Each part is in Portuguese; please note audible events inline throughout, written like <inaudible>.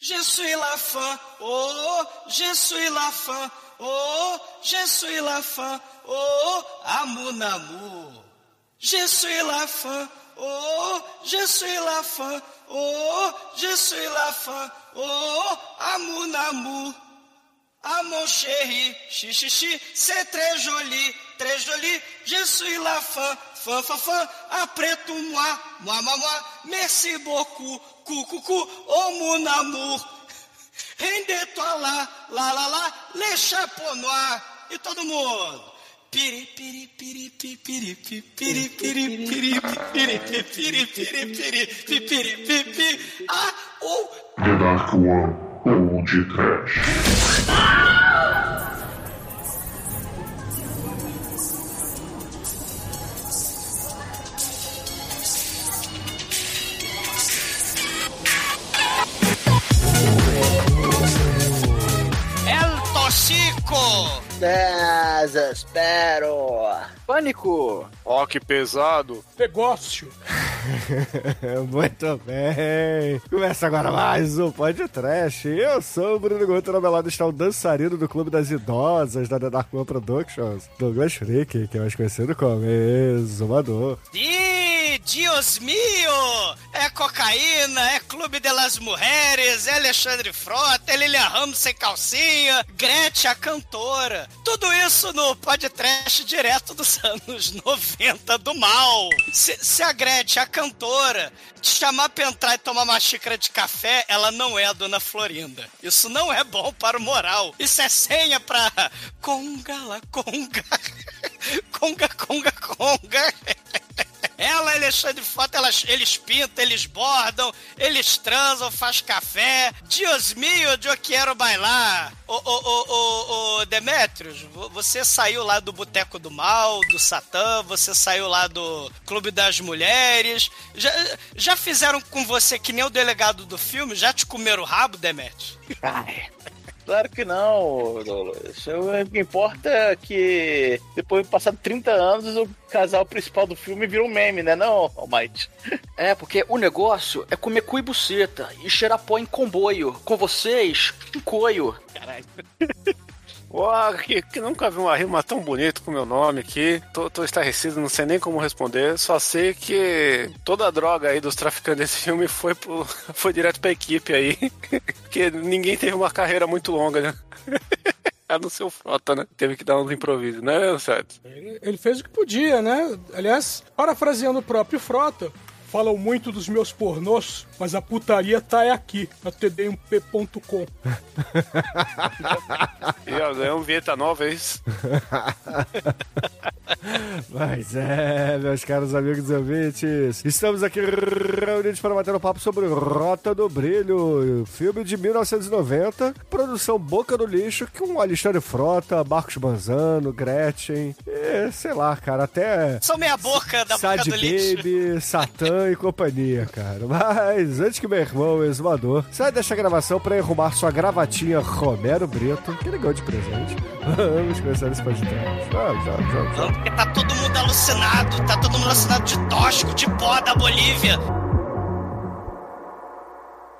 Je suis la fin, oh, je suis la fin, oh, je suis la fin, oh, à mon amour. Je suis la fin, oh, je suis la fin, oh, je suis la fin, oh, à mon amour. Ah mon chéri, xixi, c'est très joli, très joli, je suis la fin, fin, fin, après tout moi, moi, moi, moi, merci beaucoup, cou, cou, cou, oh mon amour, rende-toi lá, lá, lá, lá, les chapeaux noirs, e todo mundo. Piri, piri, piri, piri, piri, piri, piri, piri, piri, piri, piri, piri, piri, piri, piri, ah, oh, The Dark One ou de Trash. Tocico. Desespero. Pânico! Ó, que pesado. Negócio. <laughs> Muito bem. Começa agora mais um podcast. Eu sou o Bruno Guto, ao meu lado está o dançarino do Clube das Idosas da The Dark One Productions, Douglas Freak, que é mais conhecido como Exumador. Dios mio! É cocaína, é Clube de las Mujeres, é Alexandre Frota, é Lilia Ramos sem calcinha, Gretchen a cantora. Tudo isso no podcast direto dos <laughs> anos 90 do mal. Se, se a Gretchen, a cantora, te chamar pra entrar e tomar uma xícara de café, ela não é a dona Florinda. Isso não é bom para o moral. Isso é senha pra conga la <laughs> conga. conga, conga, conga. <laughs> Ela, Alexandre Frota, elas, eles pintam, eles bordam, eles transam, faz café. Dios mio, eu quero bailar. Ô, ô, ô, ô, Demetrios, vo- você saiu lá do Boteco do Mal, do Satã, você saiu lá do Clube das Mulheres. Já, já fizeram com você que nem o delegado do filme? Já te comeram o rabo, Demetrios? Ai, claro que não, Douglas. O que importa é que depois de passar 30 anos, o casal principal do filme vira um meme, né, não, Almighty? É, porque o negócio é comer cu e buceta e cheirar pó em comboio. Com vocês, em coio. Caralho. Uau, que, que nunca vi uma rima tão bonita com meu nome aqui. Tô, tô estarrecido, não sei nem como responder. Só sei que toda a droga aí dos traficantes desse filme foi, pro, <laughs> foi direto pra equipe aí. <laughs> Porque ninguém teve uma carreira muito longa, né? <laughs> A não ser o Frota, né? Teve que dar uns improvisos, né, certo? Ele, ele fez o que podia, né? Aliás, parafraseando o próprio Frota, falam muito dos meus pornôs, mas a putaria tá é aqui, na td1p.com. <laughs> E ó, ganhou um Vieta nova, é isso? <laughs> Mas é, meus caros amigos e ouvintes, estamos aqui reunidos para bater um papo sobre Rota do Brilho, filme de 1990, produção Boca do Lixo, com Alexandre Frota, Marcos Manzano, Gretchen, e, sei lá, cara, até São meia boca da boca Sad do lixo. Baby, E companhia, cara. Mas antes que meu irmão, o exumador, saia desta gravação para arrumar sua gravatinha Romero Brito, que ganhou de presente. <laughs> Vamos começar esse podcast. Vamos, vamos, vamos. Não, porque tá todo mundo alucinado, tá todo mundo alucinado de tóxico, de pó da Bolívia.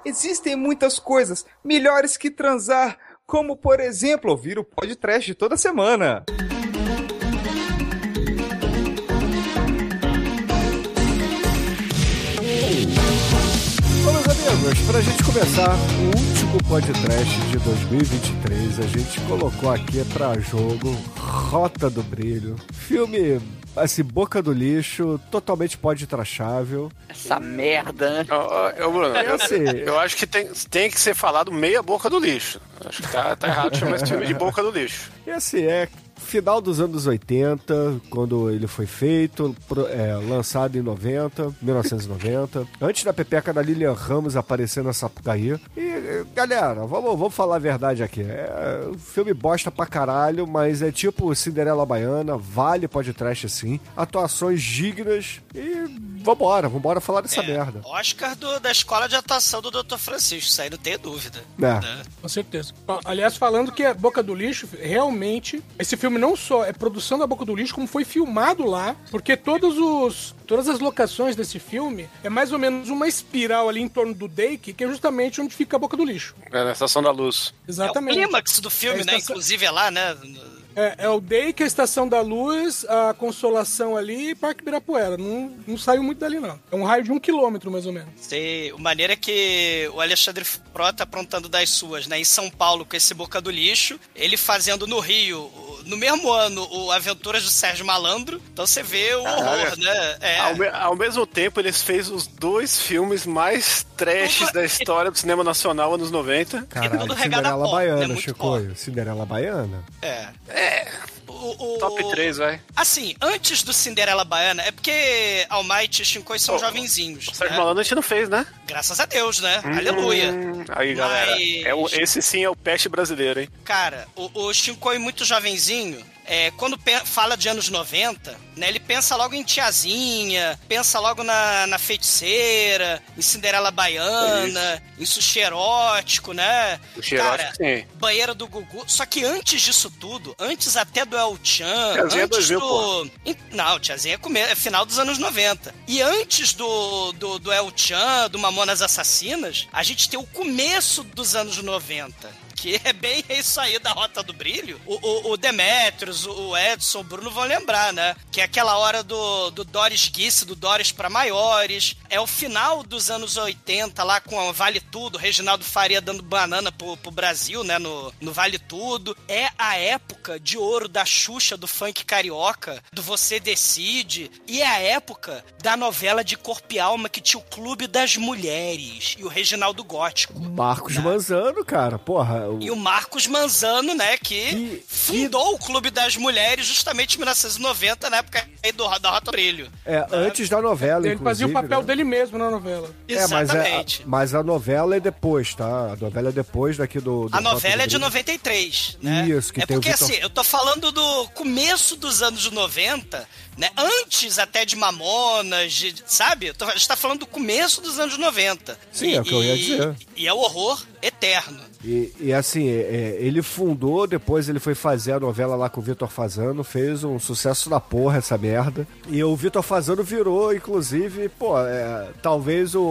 Existem muitas coisas melhores que transar, como por exemplo ouvir o podcast toda semana. Amigos, pra gente começar o último podcast de 2023, a gente colocou aqui pra jogo Rota do Brilho. Filme, assim, boca do lixo, totalmente pode trachável. Essa merda, né? Ô, Bruno, É eu, assim. eu acho que tem, tem que ser falado meia boca do lixo. Acho que tá, tá errado chamar esse filme de boca do lixo. E assim, é final dos anos 80, quando ele foi feito, é, lançado em 90, 1990, antes da pepeca da Lilian Ramos aparecer nessa Sapucaí. E, galera, vamos, vamos falar a verdade aqui. É um filme bosta pra caralho, mas é tipo Cinderela Baiana, vale podcast sim. Atuações dignas e vambora, vambora falar dessa merda. Oscar do- da escola de atuação do Dr. Francisco, isso aí não tem dúvida. É. né? Com certeza. Aliás, falando que é Boca do Lixo, realmente, esse filme não só é produção da Boca do Lixo, como foi filmado lá, porque todos os todas as locações desse filme é mais ou menos uma espiral ali em torno do Dake, que é justamente onde fica a boca do lixo. É na Estação da Luz. É o Exatamente. clímax do filme, É né? estação- Inclusive é lá, né? É, é o Dake, a Estação da Luz, a Consolação ali e Parque Ibirapuera. Não, não saiu muito dali, não. É um raio de um quilômetro, mais ou menos. Sei, o maneiro é que o Alexandre Frota aprontando das suas, né? Em São Paulo com esse Boca do Lixo, ele fazendo no Rio, no mesmo ano, o Aventuras do Sérgio Malandro. Então você vê o horror, Caralho. né? É. Ao, me- ao mesmo tempo, eles fez os dois filmes mais trashes da história do cinema nacional anos 90. Caralho, Cinderela pó, né? Baiana, Muito Chicoio. Cinderela Baiana. É. É. O, o- Top 3, vai. Assim, antes do Cinderela Baiana, é porque Almighty e Shinkoi são Oh, jovenzinhos. O Sérgio né? Malandro a gente não fez, né? Graças a Deus, né? Aleluia. Hum, aí, galera. Mas- É o- esse sim é o peste brasileiro, hein? Cara, o, o Shinkoi muito jovenzinho, é, quando fala de anos 90, né, ele pensa logo em tiazinha, pensa logo na, na feiticeira, em Cinderela Baiana, em sushi erótico, né? O Xerótico, sim. Banheira do Gugu. Só que antes disso tudo, antes até do El Chan, Tiazinha é antes 2000, do. Em- Não, Tiazinha é, come... é final dos anos 90. E antes do, do, do El Chan, do Mamonas Assassinas, a gente tem o começo dos anos 90. Que é bem isso aí da Rota do Brilho. O, o, o Demetrius, o Edson, o Bruno vão lembrar, né? Que é aquela hora do, do Doris Guice, do Doris para maiores. É o final dos anos 80 lá com a Vale Tudo, Reginaldo Faria dando banana pro, pro Brasil, né? No, no Vale Tudo. É a época de ouro da Xuxa, do funk carioca, do Você Decide. E é a época da novela de corpo e alma que tinha o Clube das Mulheres e o Reginaldo Gótico. Marcos Manzano, cara, porra. O- E o Marcos Manzano, né, que E- fundou o Clube das Mulheres justamente em 1990, na época aí do, da Rota Brilho. É, antes da novela, Ele fazia o papel né? dele mesmo na novela. É, mas, é, Exatamente. mas a novela é depois, tá? A novela é depois daqui do. do A novela é de Rota do 93, né? Isso, que é tem o porque Vitor- assim, eu tô falando do começo dos anos 90, né? Antes até de Mamonas, de- sabe? A gente tá falando do começo dos anos 90. Sim, é o que eu ia E- dizer. E é o horror eterno. E, e assim, é, é, ele fundou, depois ele foi fazer a novela lá com o Vitor Fazano, fez um sucesso da porra essa merda. E o Vitor Fazano virou, inclusive, pô, é, talvez o,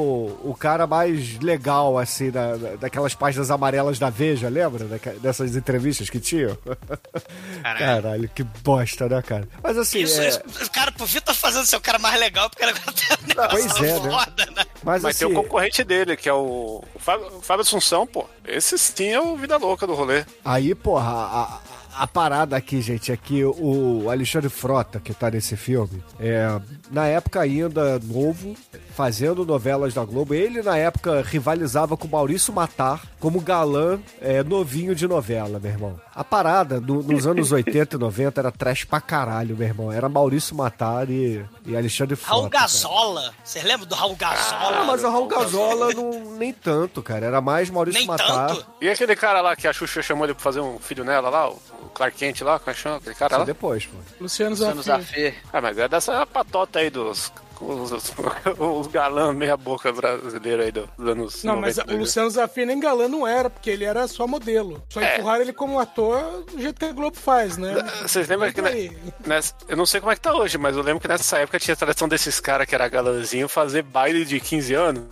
o cara mais legal, assim, da, da- daquelas páginas amarelas da Veja, lembra? Daca- dessas entrevistas que tinham? <laughs> Caralho. Caralho, que bosta, né, cara? Mas assim, Isso, é, isso- cara, pro Vitor fazendo ser o cara mais legal, porque agora tá negócio Pois é, né? foda, né? mas, Mas assim, tem o concorrente dele, que é o, o Fábio, o Fábio Assunção, pô. Esse sim é o vida louca do rolê. Aí, porra, a, a- a parada aqui, gente, é que o Alexandre Frota, que tá nesse filme, é, na época ainda novo, fazendo novelas da Globo, ele na época rivalizava com Maurício Matar como galã é, novinho de novela, meu irmão. A parada no- nos anos 80 e 90 era trash pra caralho, meu irmão. Era Maurício Matar e, e Alexandre Frota. Raul. Gazola. Vocês lembram do Raul Gazola? Ah, mas o Raul Gazola não, nem tanto, cara. Era mais Maurício Nem Matar. tanto? E aquele cara lá que a Xuxa chamou ele pra fazer um filho nela lá, o Clark Kent lá, como é que chama? Aquele cara Isso lá? depois, pô. Luciano Luciano Zafir. Zafir. Ah, mas é dessa patota aí dos. Os, os, os galãs meia-boca brasileiros aí dos anos. Não, mas 90, o Luciano Zafir nem galã não era, porque ele era só modelo. Só É. empurraram ele como ator do jeito que a Globo faz, né? Vocês lembram que. Mas né, nessa- eu não sei como é que tá hoje, mas eu lembro que nessa época tinha a tradição desses caras que era galãzinho fazer baile de 15 anos.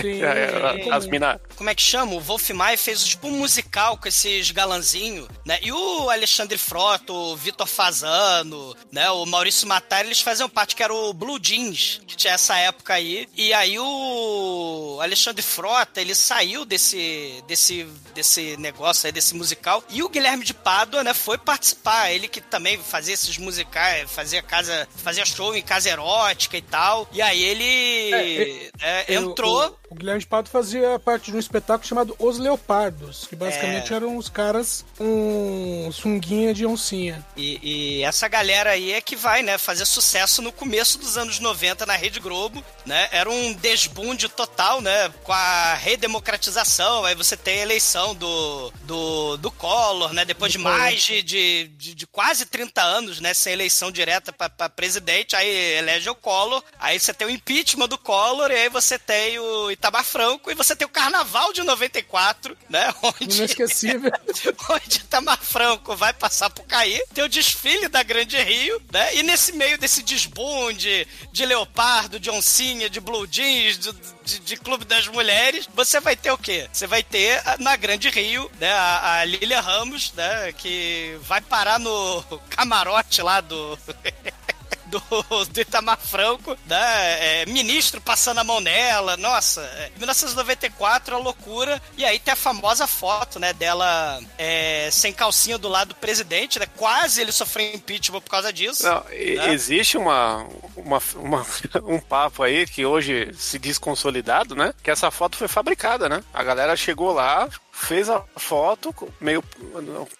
Sim, <laughs> As minas. Como é que chama? O Wolf Maia fez tipo um musical com esses galanzinhos, né? E o Alexandre Frota, o Vitor Fazano, né? O Maurício Matar, eles faziam parte que era o Blue Jeans, que tinha essa época aí. E aí o Alexandre Frota, ele saiu desse, desse, desse negócio aí, desse musical. E o Guilherme de Pádua, né? Foi participar. Ele que também fazia esses musicais, fazia casa, fazia show em casa erótica e tal. E aí ele é, Eu- entrou... O, o Guilherme de Pato fazia parte de um espetáculo chamado Os Leopardos, que basicamente É. eram os caras com sunguinha de oncinha. E, e essa galera aí é que vai, né, fazer sucesso no começo dos anos 90 na Rede Globo, né? Era um desbunde total, né? Com a redemocratização, aí você tem a eleição do, do, do Collor, né? Depois de mais de, de, de, quase 30 anos, né? Sem eleição direta pra presidente, aí elege o Collor, aí você tem o impeachment do Collor, e aí você tem o Itamar Franco, e você tem o Carnaval de 94, né? <laughs> Onde Inesquecível. <laughs> onde Itamar Franco vai passar por cair, tem o desfile da Grande Rio, né? E nesse meio desse desbunde de leopardo, de oncinha, de blue jeans, de, de, de Clube das Mulheres, você vai ter o quê? Você vai ter na Grande Rio, né, a, a Lilia Ramos, né, que vai parar no camarote lá do... <laughs> Do, do Itamar Franco, né? é, ministro passando a mão nela, nossa, é, 1994, a loucura, e aí tem a famosa foto, né, dela é, sem calcinha do lado do presidente, né, quase ele sofreu impeachment por causa disso. Não, Né? existe uma, uma, uma- <laughs> um papo aí que hoje se diz consolidado, né? Que essa foto foi fabricada, né? A galera chegou lá, fez a foto, meio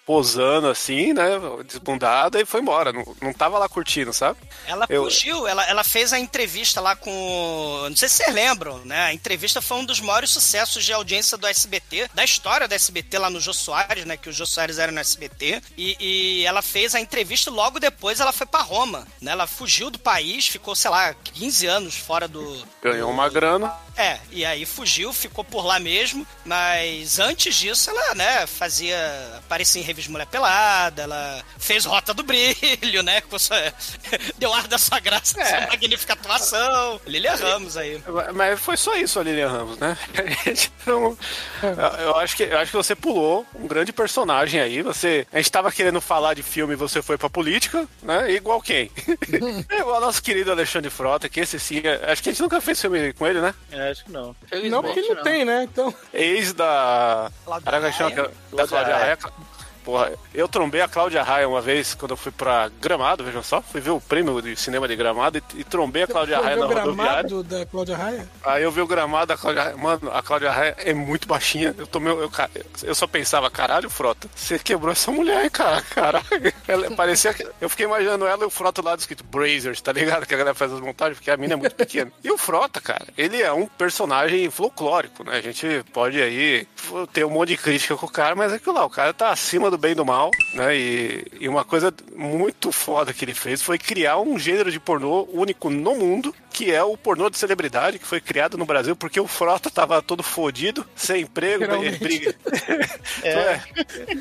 posando assim, né? Desbundada e foi embora. Não, não tava lá curtindo, sabe? Ela Eu- fugiu, ela, ela fez a entrevista lá com. Não sei se vocês lembram, né? A entrevista foi um dos maiores sucessos de audiência do SBT, da história do SBT lá no Jô Soares, né? Que o Jô Soares era no SBT. E, e ela fez a entrevista logo depois ela foi pra Roma, né? Ela fugiu do país, ficou, sei lá, 15 anos fora do. Ganhou uma grana. É, e aí fugiu, ficou por lá mesmo, mas antes disso ela, né, fazia. aparecia em revista Mulher Pelada, ela fez Rota do Brilho, <laughs> né, com sua, <laughs> deu ar da sua graça, sua magnífica atuação. Lilia Ramos aí. Mas foi só isso a Lilian Ramos, né? <laughs> Então, eu acho que eu acho que você pulou um grande personagem aí. Você, a gente tava querendo falar de filme e você foi pra política, né? Igual quem? Igual nosso querido Alexandre Frota, que esse sim, acho que a gente nunca fez filme com ele, né? É, acho que não. Não, porque não, tem, né? Então. Ex da. Raia? aquela- da Cláudia Raia. Porra, eu trombei a Cláudia Raia uma vez quando eu fui pra Gramado, vejam só. Fui ver o prêmio de cinema de Gramado e, e trombei a Cláudia Raia na o rodoviária. gramado da Cláudia Raia? Aí eu vi o gramado da Cláudia Raia. Mano, a Cláudia Raia é muito baixinha. Eu tomei. Eu, eu só pensava, caralho, Frota, você quebrou essa mulher, hein, cara. Caralho. <laughs> Ela parecia que. Eu fiquei imaginando ela e o Frota lá escrito Brazers, tá ligado? Que a galera faz as montagens, porque a mina é muito pequena. E o Frota, cara, ele é um personagem folclórico, né? A gente pode aí ter um monte de crítica com o cara, mas é que lá, o cara tá acima do bem e do mal, né? E, e uma coisa muito foda que ele fez foi criar um gênero de pornô único no mundo, que é o pornô de celebridade, que foi criado no Brasil porque o Frota tava todo fodido, sem emprego, ele briga. <laughs> É.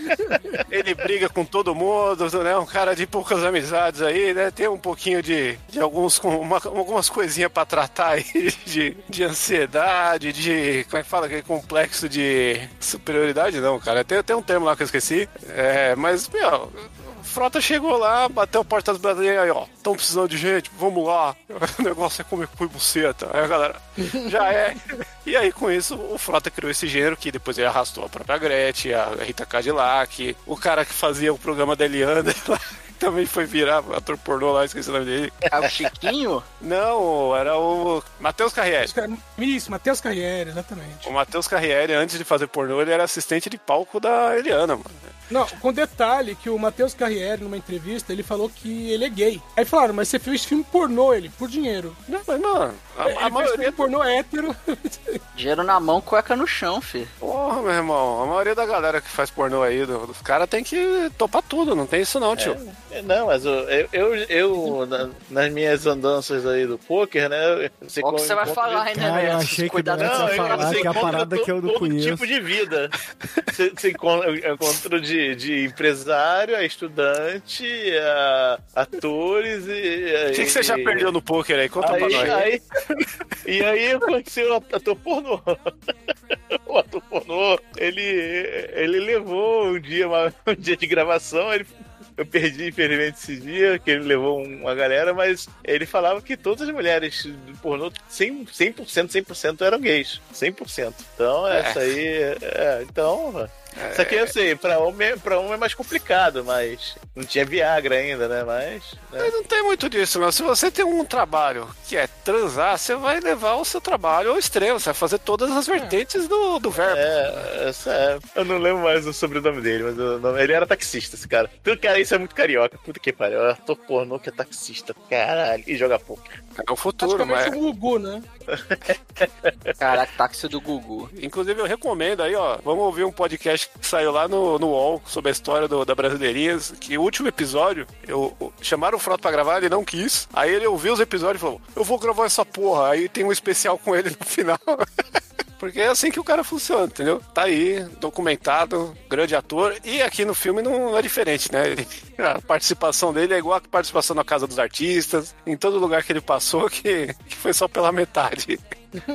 <laughs> Ele briga com todo mundo, né? Um cara de poucas amizades aí, né? Tem um pouquinho de, de alguns, com uma- algumas coisinhas pra tratar aí <laughs> de, de ansiedade, de. Como é que fala? Aquele complexo de superioridade, não, cara. Tem, tem um termo lá que eu esqueci. É, mas, meu. Frota chegou lá, bateu a porta das brasileiras aí, ó. Estão precisando de gente, vamos lá. <laughs> O negócio é comer cu e buceta. Aí a galera, já é. E aí, com isso, o Frota criou esse gênero que depois ele arrastou a própria Gretchen, a Rita Cadillac, o cara que fazia o programa da Eliana <laughs> lá, também foi virar ator pornô lá, esqueci o nome dele. Ah, o Chiquinho? Não, era o Matheus Carriere. Isso, Matheus Carriere, exatamente. O Matheus Carriere, antes de fazer pornô, ele era assistente de palco da Eliana, mano. Não, com detalhe que o Matheus Carriere, numa entrevista, ele falou que ele é gay. Aí falaram, mas você fez filme pornô, ele, por dinheiro. Não, mas, mano, a, a fez maioria pornô hétero. Dinheiro na mão, cueca no chão, fi. Porra, meu irmão, a maioria da galera que faz pornô aí, do- dos caras tem que topar tudo, não tem isso não, tio. É, Não, mas eu, eu, eu, eu, na- nas minhas andanças aí do poker, né? Você Qual que você vai falar, hein, Cara, eu achei que Cuidado não com ia falar você que é a parada to- que eu não todo conheço. tipo de vida. Você, você encontra, eu encontro de, de empresário, a estudante, a atores e. O que, que você já perdeu no poker aí? Conta pra Aí, nós. aí, e aí aconteceu o ator pornô. <laughs> O ator pornô, ele, ele levou um dia, <laughs> um dia de gravação, ele, eu perdi infelizmente esse dia, que ele levou uma galera, mas ele falava que todas as mulheres do pornô, 100%, 100%, 100% eram gays. 100%. Então, essa aí, é, então... Isso aqui eu sei, pra homem, pra homem é mais complicado, mas não tinha Viagra ainda, né? Mas. né? Mas não tem muito disso, meu. Se você tem um trabalho que é transar, você vai levar o seu trabalho ao extremo. Você vai fazer todas as vertentes do, do verbo. É, essa é. Eu não lembro mais o sobrenome dele, mas o nome- ele era taxista, esse cara. Então, cara, isso é muito carioca. Puta que pariu. É ator pornô que é taxista. Caralho. E joga poker. É o futuro, mas. um Gugu, né? <laughs> Caraca, táxi do Gugu. Inclusive, eu recomendo aí, ó. Vamos ouvir um podcast que saiu lá no, no UOL sobre a história do- da Brasileirinhas. Que o último episódio, eu, chamaram o Frota pra gravar, ele não quis. Aí ele ouviu os episódios e falou: Eu vou gravar essa porra. Aí tem um especial com ele no <laughs> final. Porque é assim que o cara funciona, entendeu? Tá aí, documentado, grande ator. E aqui no filme não é diferente, né? A participação dele é igual a participação na Casa dos Artistas, em todo lugar que ele passou, que, que foi só pela metade.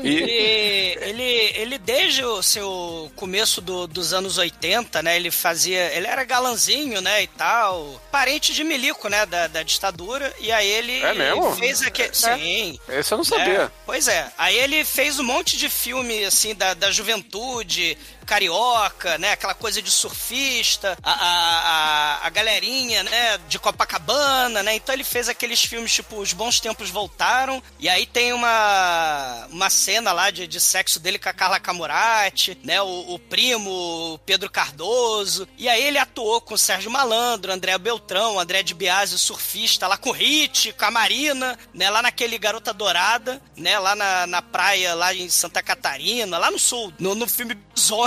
Ele, ele, ele desde o seu começo do- dos anos 80, né? Ele fazia. Ele era galanzinho, né? E tal. Parente de Milico, né? Da, da ditadura. E aí ele É mesmo? fez aquele. Sim. esse eu não É, sabia. pois é. Aí ele fez um monte de filme, assim, da, da juventude, carioca, né? Aquela coisa de surfista, a, a, a, galerinha, né? De Copacabana, né? Então ele fez aqueles filmes, tipo, Os Bons Tempos Voltaram. E aí tem uma, uma cena lá de, de sexo dele com a Carla Camurati, né? O, o primo, Pedro Cardoso. E aí ele atuou com o Sérgio Malandro, André Beltrão, André de Biasi, surfista, lá com o Hit, com a Marina, né? Lá naquele Garota Dourada, né? Lá na, na praia, lá em Santa Catarina, lá no sul, no, no filme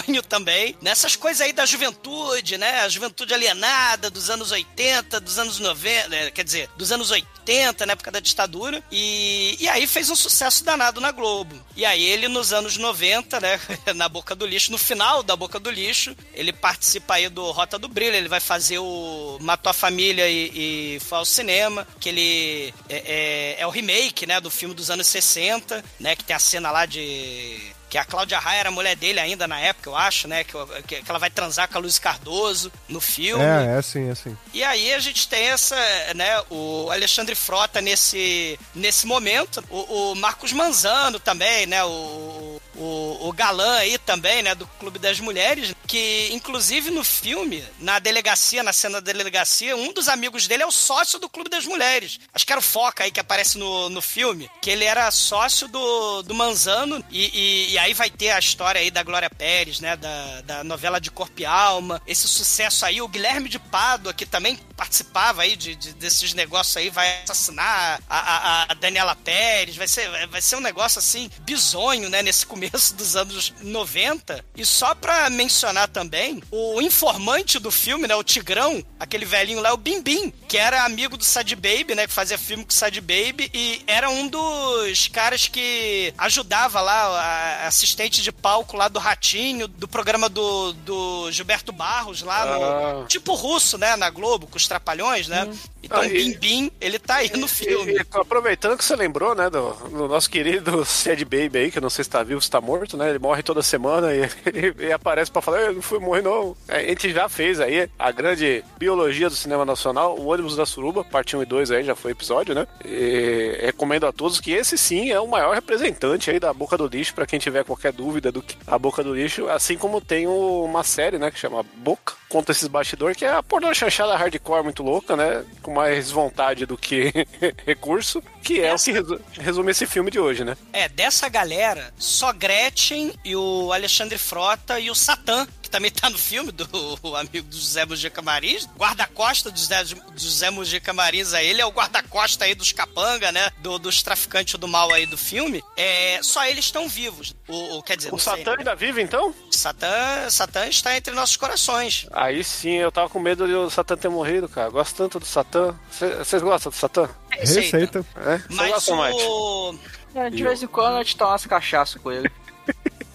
Zonho também. Nessas coisas aí da juventude, né? A juventude alienada dos anos 80, dos anos 90, né? quer dizer, dos anos 80, na época da ditadura. E, e aí fez um sucesso danado na Globo. E aí ele, nos anos 90, né? <laughs> Na Boca do Lixo, no final da Boca do Lixo, ele participa aí do Rota do Brilho, ele vai fazer o Matou a Família e, e foi ao cinema, que ele é, é, é o remake, né? Do filme dos anos 60, né? Que tem a cena lá de que a Cláudia Raia era a mulher dele ainda na época, eu acho, né? Que, que, que ela vai transar com a Luz Cardoso no filme. É, é assim, é assim. E aí a gente tem essa, né, o Alexandre Frota nesse, nesse momento, o, o Marcos Manzano também, né, o, o, o galã aí também, né, do Clube das Mulheres, que inclusive no filme, na delegacia, na cena da delegacia, um dos amigos dele é o sócio do Clube das Mulheres. Acho que era o Foca aí que aparece no, no filme, que ele era sócio do, do Manzano e, e, e aí vai ter a história aí da Glória Pérez, né, da, da novela de Corpo e Alma, esse sucesso aí, o Guilherme de Pádua, que também participava aí de, de- desses negócios aí, vai assassinar a, a- a Daniela Pérez, vai ser, vai ser um negócio assim, bizonho, né, nesse começo dos anos 90. E só pra mencionar também, o informante do filme, né, o Tigrão, aquele velhinho lá, o Bim Bim, que era amigo do Sad Baby, né, que fazia filme com o Sad Baby, e era um dos caras que ajudava lá, a assistente de palco lá do Ratinho, do programa do, do Gilberto Barros lá no, Ah. tipo russo, né, na Globo, com os trapalhões, né? Então, Ah, e- Bim Bim, ele tá aí no filme. E, e, aproveitando que você lembrou, né, do, do nosso querido Sad Baby aí, que eu não sei se tá vivo, se tá morto, né? Ele morre toda semana e <laughs> ele aparece pra falar, eu não fui morrer não. É, A gente já fez aí a grande biologia do cinema nacional, o ônibus da Suruba, parte 1 e 2 aí, já foi episódio, né? E recomendo a todos que esse sim é o maior representante aí da Boca do Lixo, pra quem tiver qualquer dúvida do que a Boca do Lixo, assim como tem uma série, né, que chama Boca, conta esses bastidores, que é a pornô chanchada hardcore muito louca, né? Com mais vontade do que <laughs> recurso, que é o que resu- resume esse filme de hoje, né? É, dessa galera, só Gretchen e o Alexandre Frota e o Satã, que também tá no filme, do <laughs> amigo do José Mujica Marins, guarda-costa do José, do José Mujica Marins, aí, ele é o guarda-costa aí dos capanga, né, do, dos traficantes do mal aí do filme, é, só eles estão vivos. O, o- quer dizer, O não sei, Satã né? ainda vive, então? Satã, Satã está entre nossos corações. Aí sim, eu tava com medo de o Satã ter morrido, cara. Gosto tanto do Satã. Vocês gostam do Satã? Receita. É? Cê Mas o, É, de vez em quando a gente toma umas cachaças com ele.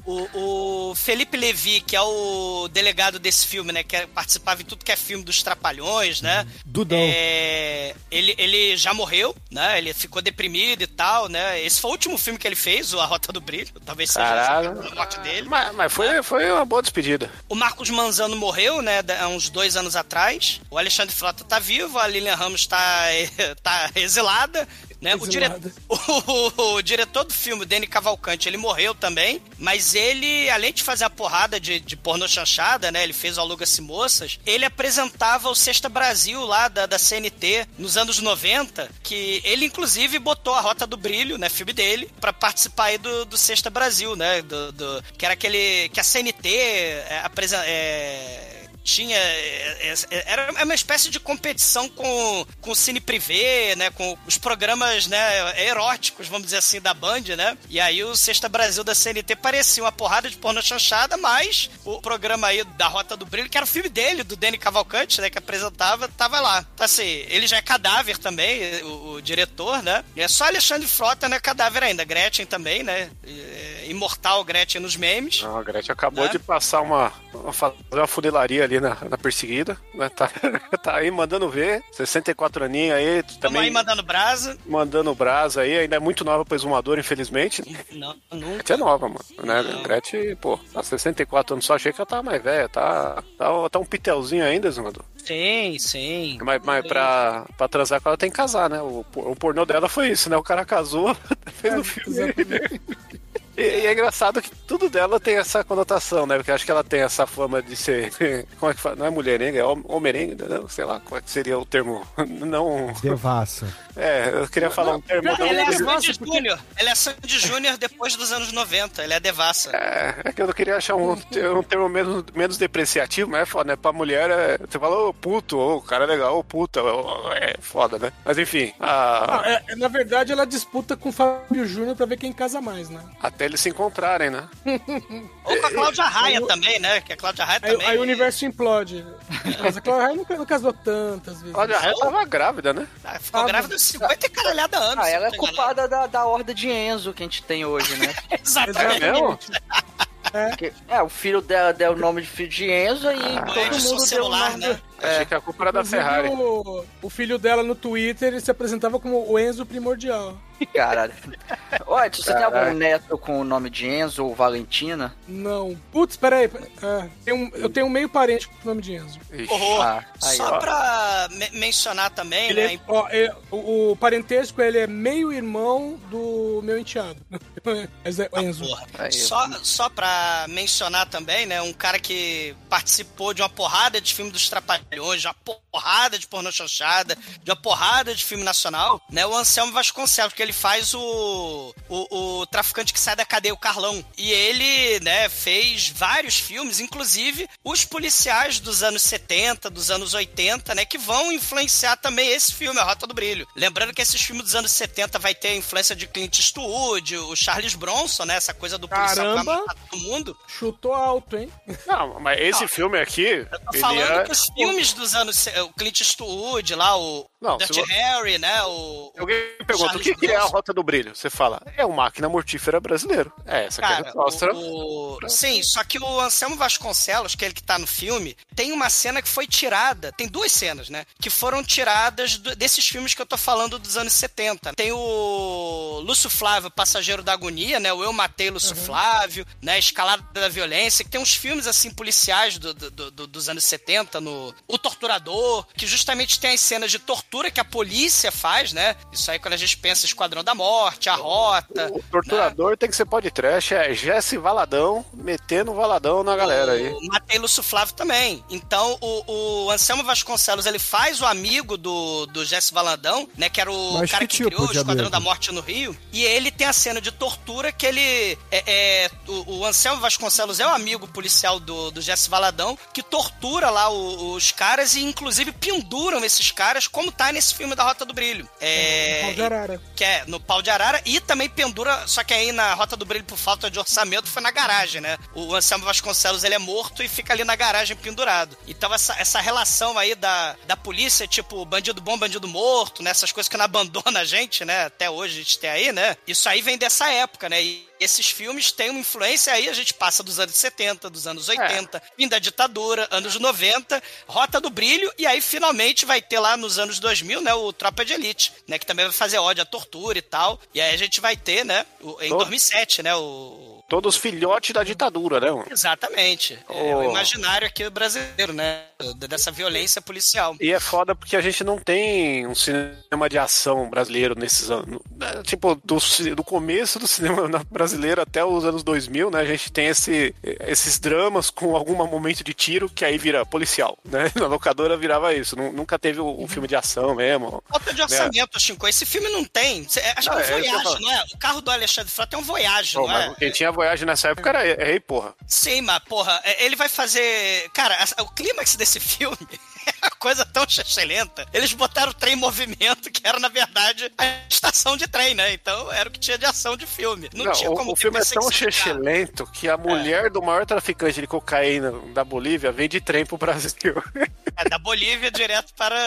O, o Felipe Levi, que é o delegado desse filme, né? Que participava em tudo que é filme dos Trapalhões, né? Dudão. É, ele, ele já morreu, né? Ele ficou deprimido e tal, né? Esse foi o último filme que ele fez, o A Rota do Brilho. Talvez seja Caralho. a morte dele. Mas, mas foi, foi uma boa despedida. O Marcos Manzano morreu, né, há uns dois anos atrás. O Alexandre Frota tá vivo, a Lilian Ramos tá, <laughs> tá exilada. Né? O, dire... Exilada. <laughs> o, o diretor do filme, Danny Cavalcante, ele morreu também, mas ele, além de fazer a porrada de, de pornô chanchada, né? Ele fez o Aluga-se Moças, ele apresentava o Sexta Brasil lá da, da CNT nos anos 90, que ele inclusive botou a Rota do Brilho, né? Filme dele, pra participar aí do, do Sexta Brasil, né? Do, do- que era aquele. que a CNT é, apresen- é, tinha. é, é, Era uma espécie de competição com, com o Cine Privé, né? Com os programas né, eróticos, vamos dizer assim, da Band, né? E aí o Sexta Brasil da CNT parecia uma porrada de pornô chanchada, mas o programa aí da Rota do Brilho, que era o filme dele, do Danny Cavalcante, né? Que apresentava, tava lá. Então, assim, ele já é cadáver também, o, o diretor, né? E é só Alexandre Frota, né? Cadáver ainda. Gretchen também, né? É, é, imortal Gretchen nos memes. Não, a Gretchen acabou Né? de passar uma, uma- fazer uma funilaria ali na, na perseguida, né? Tá, <laughs> tá aí mandando ver, 64 aninhos aí, Tamo também aí mandando brasa. mandando brasa aí, ainda é muito nova pra exumador, infelizmente. <laughs> Não, nunca. Gretchen é nova, mano, né? Gretchen, pô, tá 64 anos, só achei que ela tava mais velha, tá, tá, tá um pitelzinho ainda, exumador. Sim, sim. Mas, mas pra, pra transar com ela tem que casar, né? O, o pornô dela foi isso, né? O cara casou, <laughs> fez o filme. E, e é engraçado que tudo dela tem essa conotação, né? Porque eu acho que ela tem essa fama de ser. <laughs> Como é que fala? Não é mulherenga, é hom- homerenga, não, sei lá, qual é que seria o termo. <laughs> Não. Devassa. É, eu queria falar um termo. não- Ela é Sandy Júnior. Ela é a Sandy Júnior depois dos anos 90. Ela é a devassa. É, é que eu não queria achar um, um termo menos, menos depreciativo, mas é foda, né? Pra mulher, é, você fala, ô puto, ô o cara é legal, ô puta, ô, é foda, né? Mas enfim, a- Ah, é, na verdade, ela disputa com o Fábio Júnior pra ver quem casa mais, né? até eles se encontrarem, né? <laughs> Ou com a Cláudia Raia também, né? Que a Cláudia Raia Aí, também. aí o universo implode. Mas a Cláudia Raia nunca, não casou tantas vezes. Olha, ela tava grávida, né? Ah, Ficou Ah, grávida de 50 e caralhada anos. Ah, ela é culpada da, da horda de Enzo que a gente tem hoje, né? enganado. <laughs> Exatamente. É? Porque, é, o filho dela deu o nome de filho de Enzo e todo Edson mundo deu o celular, nome né? do- Achei que a culpa era da Ferrari. O, o filho dela no Twitter ele se apresentava como o Enzo Primordial. Caralho. Olha, você tem algum neto com o nome de Enzo ou Valentina? Não. Putz, peraí. É, tem um- eu tenho um meio parente com o nome de Enzo. Horror. Ah, aí, Só ó. pra me- mencionar também, Ele né? é- ó, é- o, o parentesco ele é meio irmão do meu enteado. <laughs> Mas é Enzo. Porra. Aí, Só, só pra mencionar também, né? Um cara que participou de uma porrada de filme dos Trapalhões, de uma porrada de pornô chanchada, de uma porrada de filme nacional, né? O Anselmo Vasconcelos, que ele faz o, o, o traficante que sai da cadeia, o Carlão. E ele, né, fez vários filmes, inclusive os policiais dos anos 70, dos anos 80, né? Que vão influenciar também esse filme, A Rota do Brilho. Lembrando que esses filmes dos anos 70 vai ter a influência de Clint Eastwood, o Charles Bronson, né? Essa coisa do policial que vai Caramba! matar todo mundo. Chutou alto, hein? Não, mas esse filme aqui, Tô ele falando é... que os filmes dos anos... O Clint Eastwood lá, o Não, Dirty se Harry, né? O... Alguém pergunta, o que, que é a. Rota do Brilho? Você fala, é o máquina mortífera brasileiro. É, essa aqui é a Cara, resposta. o, o- Sim, só que o Anselmo Vasconcelos, que é ele que tá no filme, tem uma cena que foi tirada. Tem duas cenas, né? Que foram tiradas do- desses filmes que eu tô falando dos anos 70. Tem o Lúcio Flávio, Passageiro da Agonia, né? O Eu Matei Lúcio Flávio, né? Escalada da Violência, que tem uns filmes, assim, policiais do- do- do- dos anos 70, no O Torturador, que justamente tem as cenas de tortura que a polícia faz, né? Isso aí quando a gente pensa Esquadrão da Morte, A Rota. O torturador tem que ser podcast, é Jesse Valadão metendo Valadão na galera aí. O Matei Lúcio Flávio também. Então, o, o Anselmo Vasconcelos, ele faz o amigo do, do Jesse Valadão, né? Que era o Mas cara que que, tipo criou o Esquadrão amigo? da Morte no Rio. E ele tem a cena de tortura que ele... É, é, o, o Anselmo Vasconcelos é o amigo policial do, do Jesse Valadão, que tortura lá o- os caras e, inclusive, penduram esses caras, como tá nesse filme da Rota do Brilho. É, Pau de arara. que é no pau de arara, e também pendura, só que aí na Rota do Brilho, por falta de orçamento, foi na garagem, né? O Anselmo Vasconcelos, ele é morto e fica ali na garagem pendurado. Então essa, essa relação aí da, da polícia, tipo, bandido bom, bandido morto, né? Essas coisas que não abandonam a gente, né? Até hoje a gente tem aí, né? Isso aí vem dessa época, né? E esses filmes têm uma influência aí, a gente passa dos anos 70, dos anos 80, fim da ditadura, anos 90, Rota do Brilho, e aí finalmente vai ter lá nos anos 2000, né, o Tropa de Elite, né, que também vai fazer ódio à tortura e tal, e aí a gente vai ter, né, o- em Todo- 2007, né, o... Todos filhotes da ditadura, né? mano? Exatamente. É Oh. o imaginário aqui brasileiro, né? Dessa violência policial. E é foda porque a gente não tem um cinema de ação brasileiro nesses anos. né, Tipo, do, do começo do cinema brasileiro até os anos 2000, né? A gente tem esse, esses dramas com algum momento de tiro que aí vira policial, né? <laughs> Na locadora virava isso. Nu- Nunca teve o, o filme de ação mesmo. Falta de orçamento, Chico. Esse filme não tem. Cê- Acho Não, que é é um que eu Voyage, não é? O carro do Alexandre Frota é um Voyage, Pô, não é? quem tinha Voyage nessa época era rei, porra. Sim, mas, porra, é- ele vai fazer. Cara, o clímax desse filme <laughs> é coisa tão excelente. Eles botaram o trem em movimento, que era, na verdade, a estação de trem, né? Então era o que tinha de ação de filme. Não, Não, tinha o, como o ter filme é tão chechelento que a mulher do maior traficante de cocaína da Bolívia vem de trem pro Brasil. <laughs> É da Bolívia direto para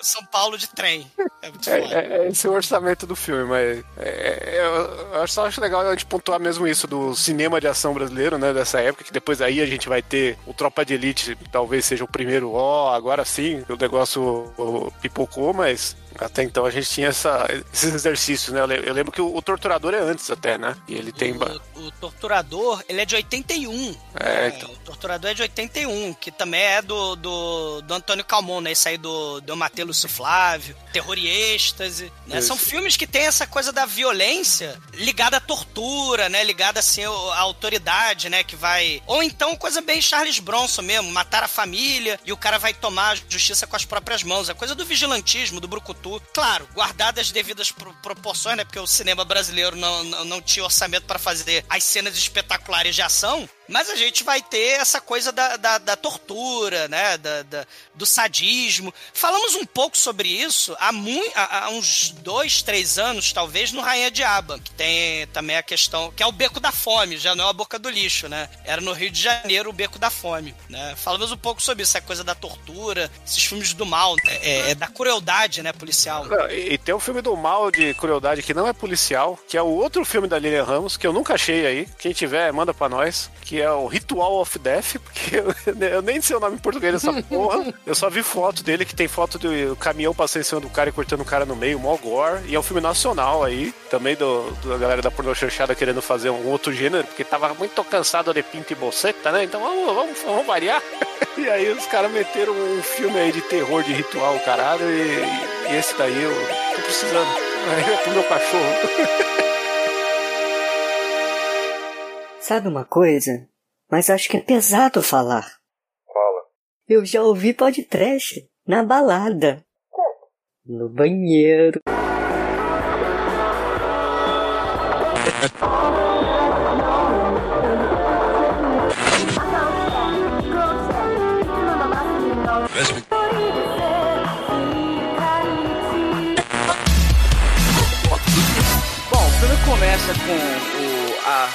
São Paulo de trem. É muito É, é- é esse o orçamento do filme, mas é, é, eu, eu só acho legal a gente pontuar mesmo isso do cinema de ação brasileiro, né, dessa época, que depois aí a gente vai ter o Tropa de Elite, talvez seja o primeiro, ó, agora sim, o negócio pipocou, mas até então a gente tinha essa, esses exercícios, né, eu le- eu lembro que o, o Torturador é antes até, né, e ele tem... O, o Torturador, ele é de 81. É, É, então. O Torturador é de 81, que também é do, do, do Antônio Calmon, né? Esse aí do, do Matê Lúcio Flávio, Terror e Êxtase. Né? Isso. São filmes que tem essa coisa da violência ligada à tortura, né? Ligada, assim, à autoridade, né? Que vai... Ou então coisa bem Charles Bronson mesmo, matar a família e o cara vai tomar a justiça com as próprias mãos. É coisa do vigilantismo, do brucutu. Claro, guardadas as devidas pro- proporções, né? Porque o cinema brasileiro não, não, não tinha orçamento para fazer as cenas espetaculares de ação. Mas a gente vai ter essa coisa da, da, da tortura, né? Da, da- do sadismo. Falamos um pouco sobre isso há, há- há uns dois, três anos, talvez, no Rainha Diaba. Que tem também a questão. Que é o beco da fome, já não é a boca do lixo, né? Era no Rio de Janeiro o beco da fome. Né? Falamos um pouco sobre isso, a coisa da tortura, esses filmes do mal, né? é, é da crueldade, né, policial. E, e tem um filme do mal de crueldade que não é policial, que é o outro filme da Lilian Ramos, que eu nunca achei aí. Quem tiver, manda pra nós. Que é o Ritual of Death, porque eu, eu nem sei o nome em português dessa <laughs> porra. Eu só vi foto dele, que tem foto do caminhão passando em cima do cara e cortando o cara no meio, mó gore. E é um filme nacional aí, também do, da galera da pornô chanchada querendo fazer um outro gênero, porque tava muito cansado de pinto e boceta, né? Então vamos, vamos, vamos variar. <laughs> E aí os caras meteram um filme aí de terror, de ritual, caralho, e, e esse daí eu tô precisando. Aí é pro meu cachorro. <laughs> Sabe uma coisa? Mas acho que é pesado falar. Fala. Eu já ouvi podcast na balada. No banheiro. Bom, o filme começa com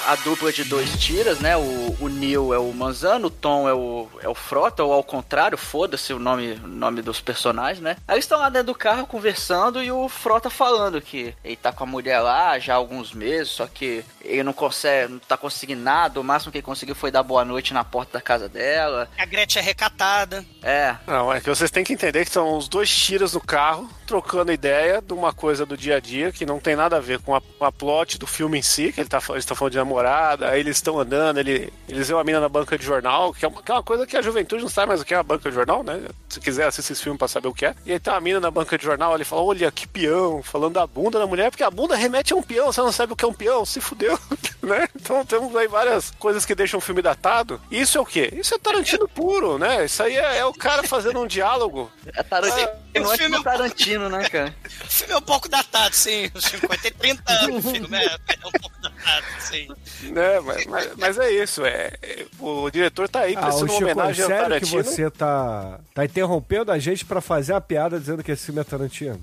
a, dupla de dois tiras, né? O, o Neil é o Manzano, o Tom é o, é o Frota, ou ao contrário, foda-se o nome, nome dos personagens, né? Aí eles estão lá dentro do carro conversando e o Frota falando que ele tá com a mulher lá já há alguns meses, só que ele não consegue, não tá conseguindo nada, o máximo que ele conseguiu foi dar boa noite na porta da casa dela. A Gretchen é recatada. É, Não, é que vocês têm que entender que são os dois tiras no carro, trocando ideia de uma coisa do dia a dia que não tem nada a ver com a, com a plot do filme em si, que ele tá, eles estão falando de namorada, aí eles estão andando, ele, eles veem uma mina na banca de jornal, que é, uma, que é uma coisa que a juventude não sabe mais o que é a banca de jornal, né? Se quiser assistir esse filme pra saber o que é. E aí tem uma mina na banca de jornal, ele fala, olha, que peão, falando da bunda da mulher, porque a bunda remete a um peão, você não sabe o que é um peão, se fudeu, <laughs> né? Então temos aí várias coisas que deixam o filme datado. Isso é o quê? Isso é Tarantino puro, né? Isso aí é, é o cara fazendo um diálogo. é Tarantino, o não é filme tipo Tarantino, né, cara? <laughs> O filme é um pouco datado, sim. O filme vai ter 30 anos, o filme é, é um pouco datado, sim. né? Mas, mas, mas é isso, é, é- o diretor tá aí Ah, prestando uma Chico, homenagem ao sério que Tarantino. você tá, tá interrompendo a gente pra fazer a piada dizendo que esse filme é Tarantino?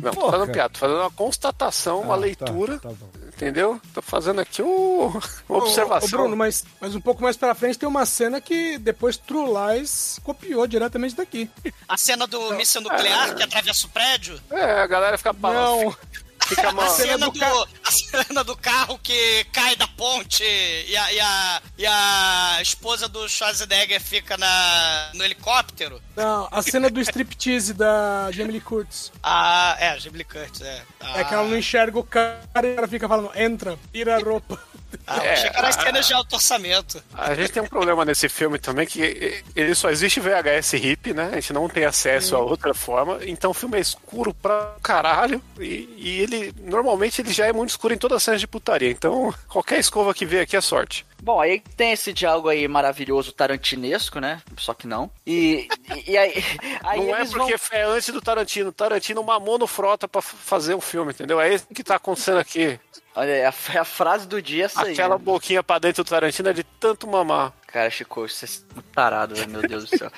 Não, tô Porra. fazendo piada, tô fazendo uma constatação, uma Ah, tá, leitura, tá bom. entendeu? Tô fazendo aqui um- uma observação. Ô, Bruno, mas, mas um pouco mais pra frente tem uma cena que depois True Lies copiou diretamente daqui. A cena do míssil nuclear que atravessa o prédio. É, a galera fica Não, fica A mal. cena, do a cena do carro que cai da ponte e a, e a, e a esposa do Schwarzenegger fica na, no helicóptero. não, a cena do striptease da Jamie Lee Curtis. Ah, é, a Jamie Lee Curtis, é. É que ela não enxerga o cara e ela fica falando, entra, tira a roupa. Ah, eu achei que era cenas de alto orçamento. A gente tem um problema nesse filme também, que ele só existe VHS hip, né? A gente não tem acesso a outra forma. Então o filme é escuro pra caralho. E, e ele, normalmente, ele já é muito escuro em todas as cenas de putaria. Então, qualquer escova que vê aqui é sorte. Bom, aí tem esse diálogo aí maravilhoso tarantinesco, né? Só que não. E, e, aí, <laughs> aí não é porque vão... é antes do Tarantino. Tarantino mamou no frota pra fazer um filme, entendeu? É isso que tá acontecendo aqui. Olha, é a, a frase do dia é essa aí. Aquela né? boquinha pra dentro do Tarantino é de tanto mamar. Cara, Chico, você é tarado, meu Deus do céu.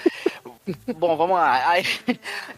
Bom, vamos lá. Aí,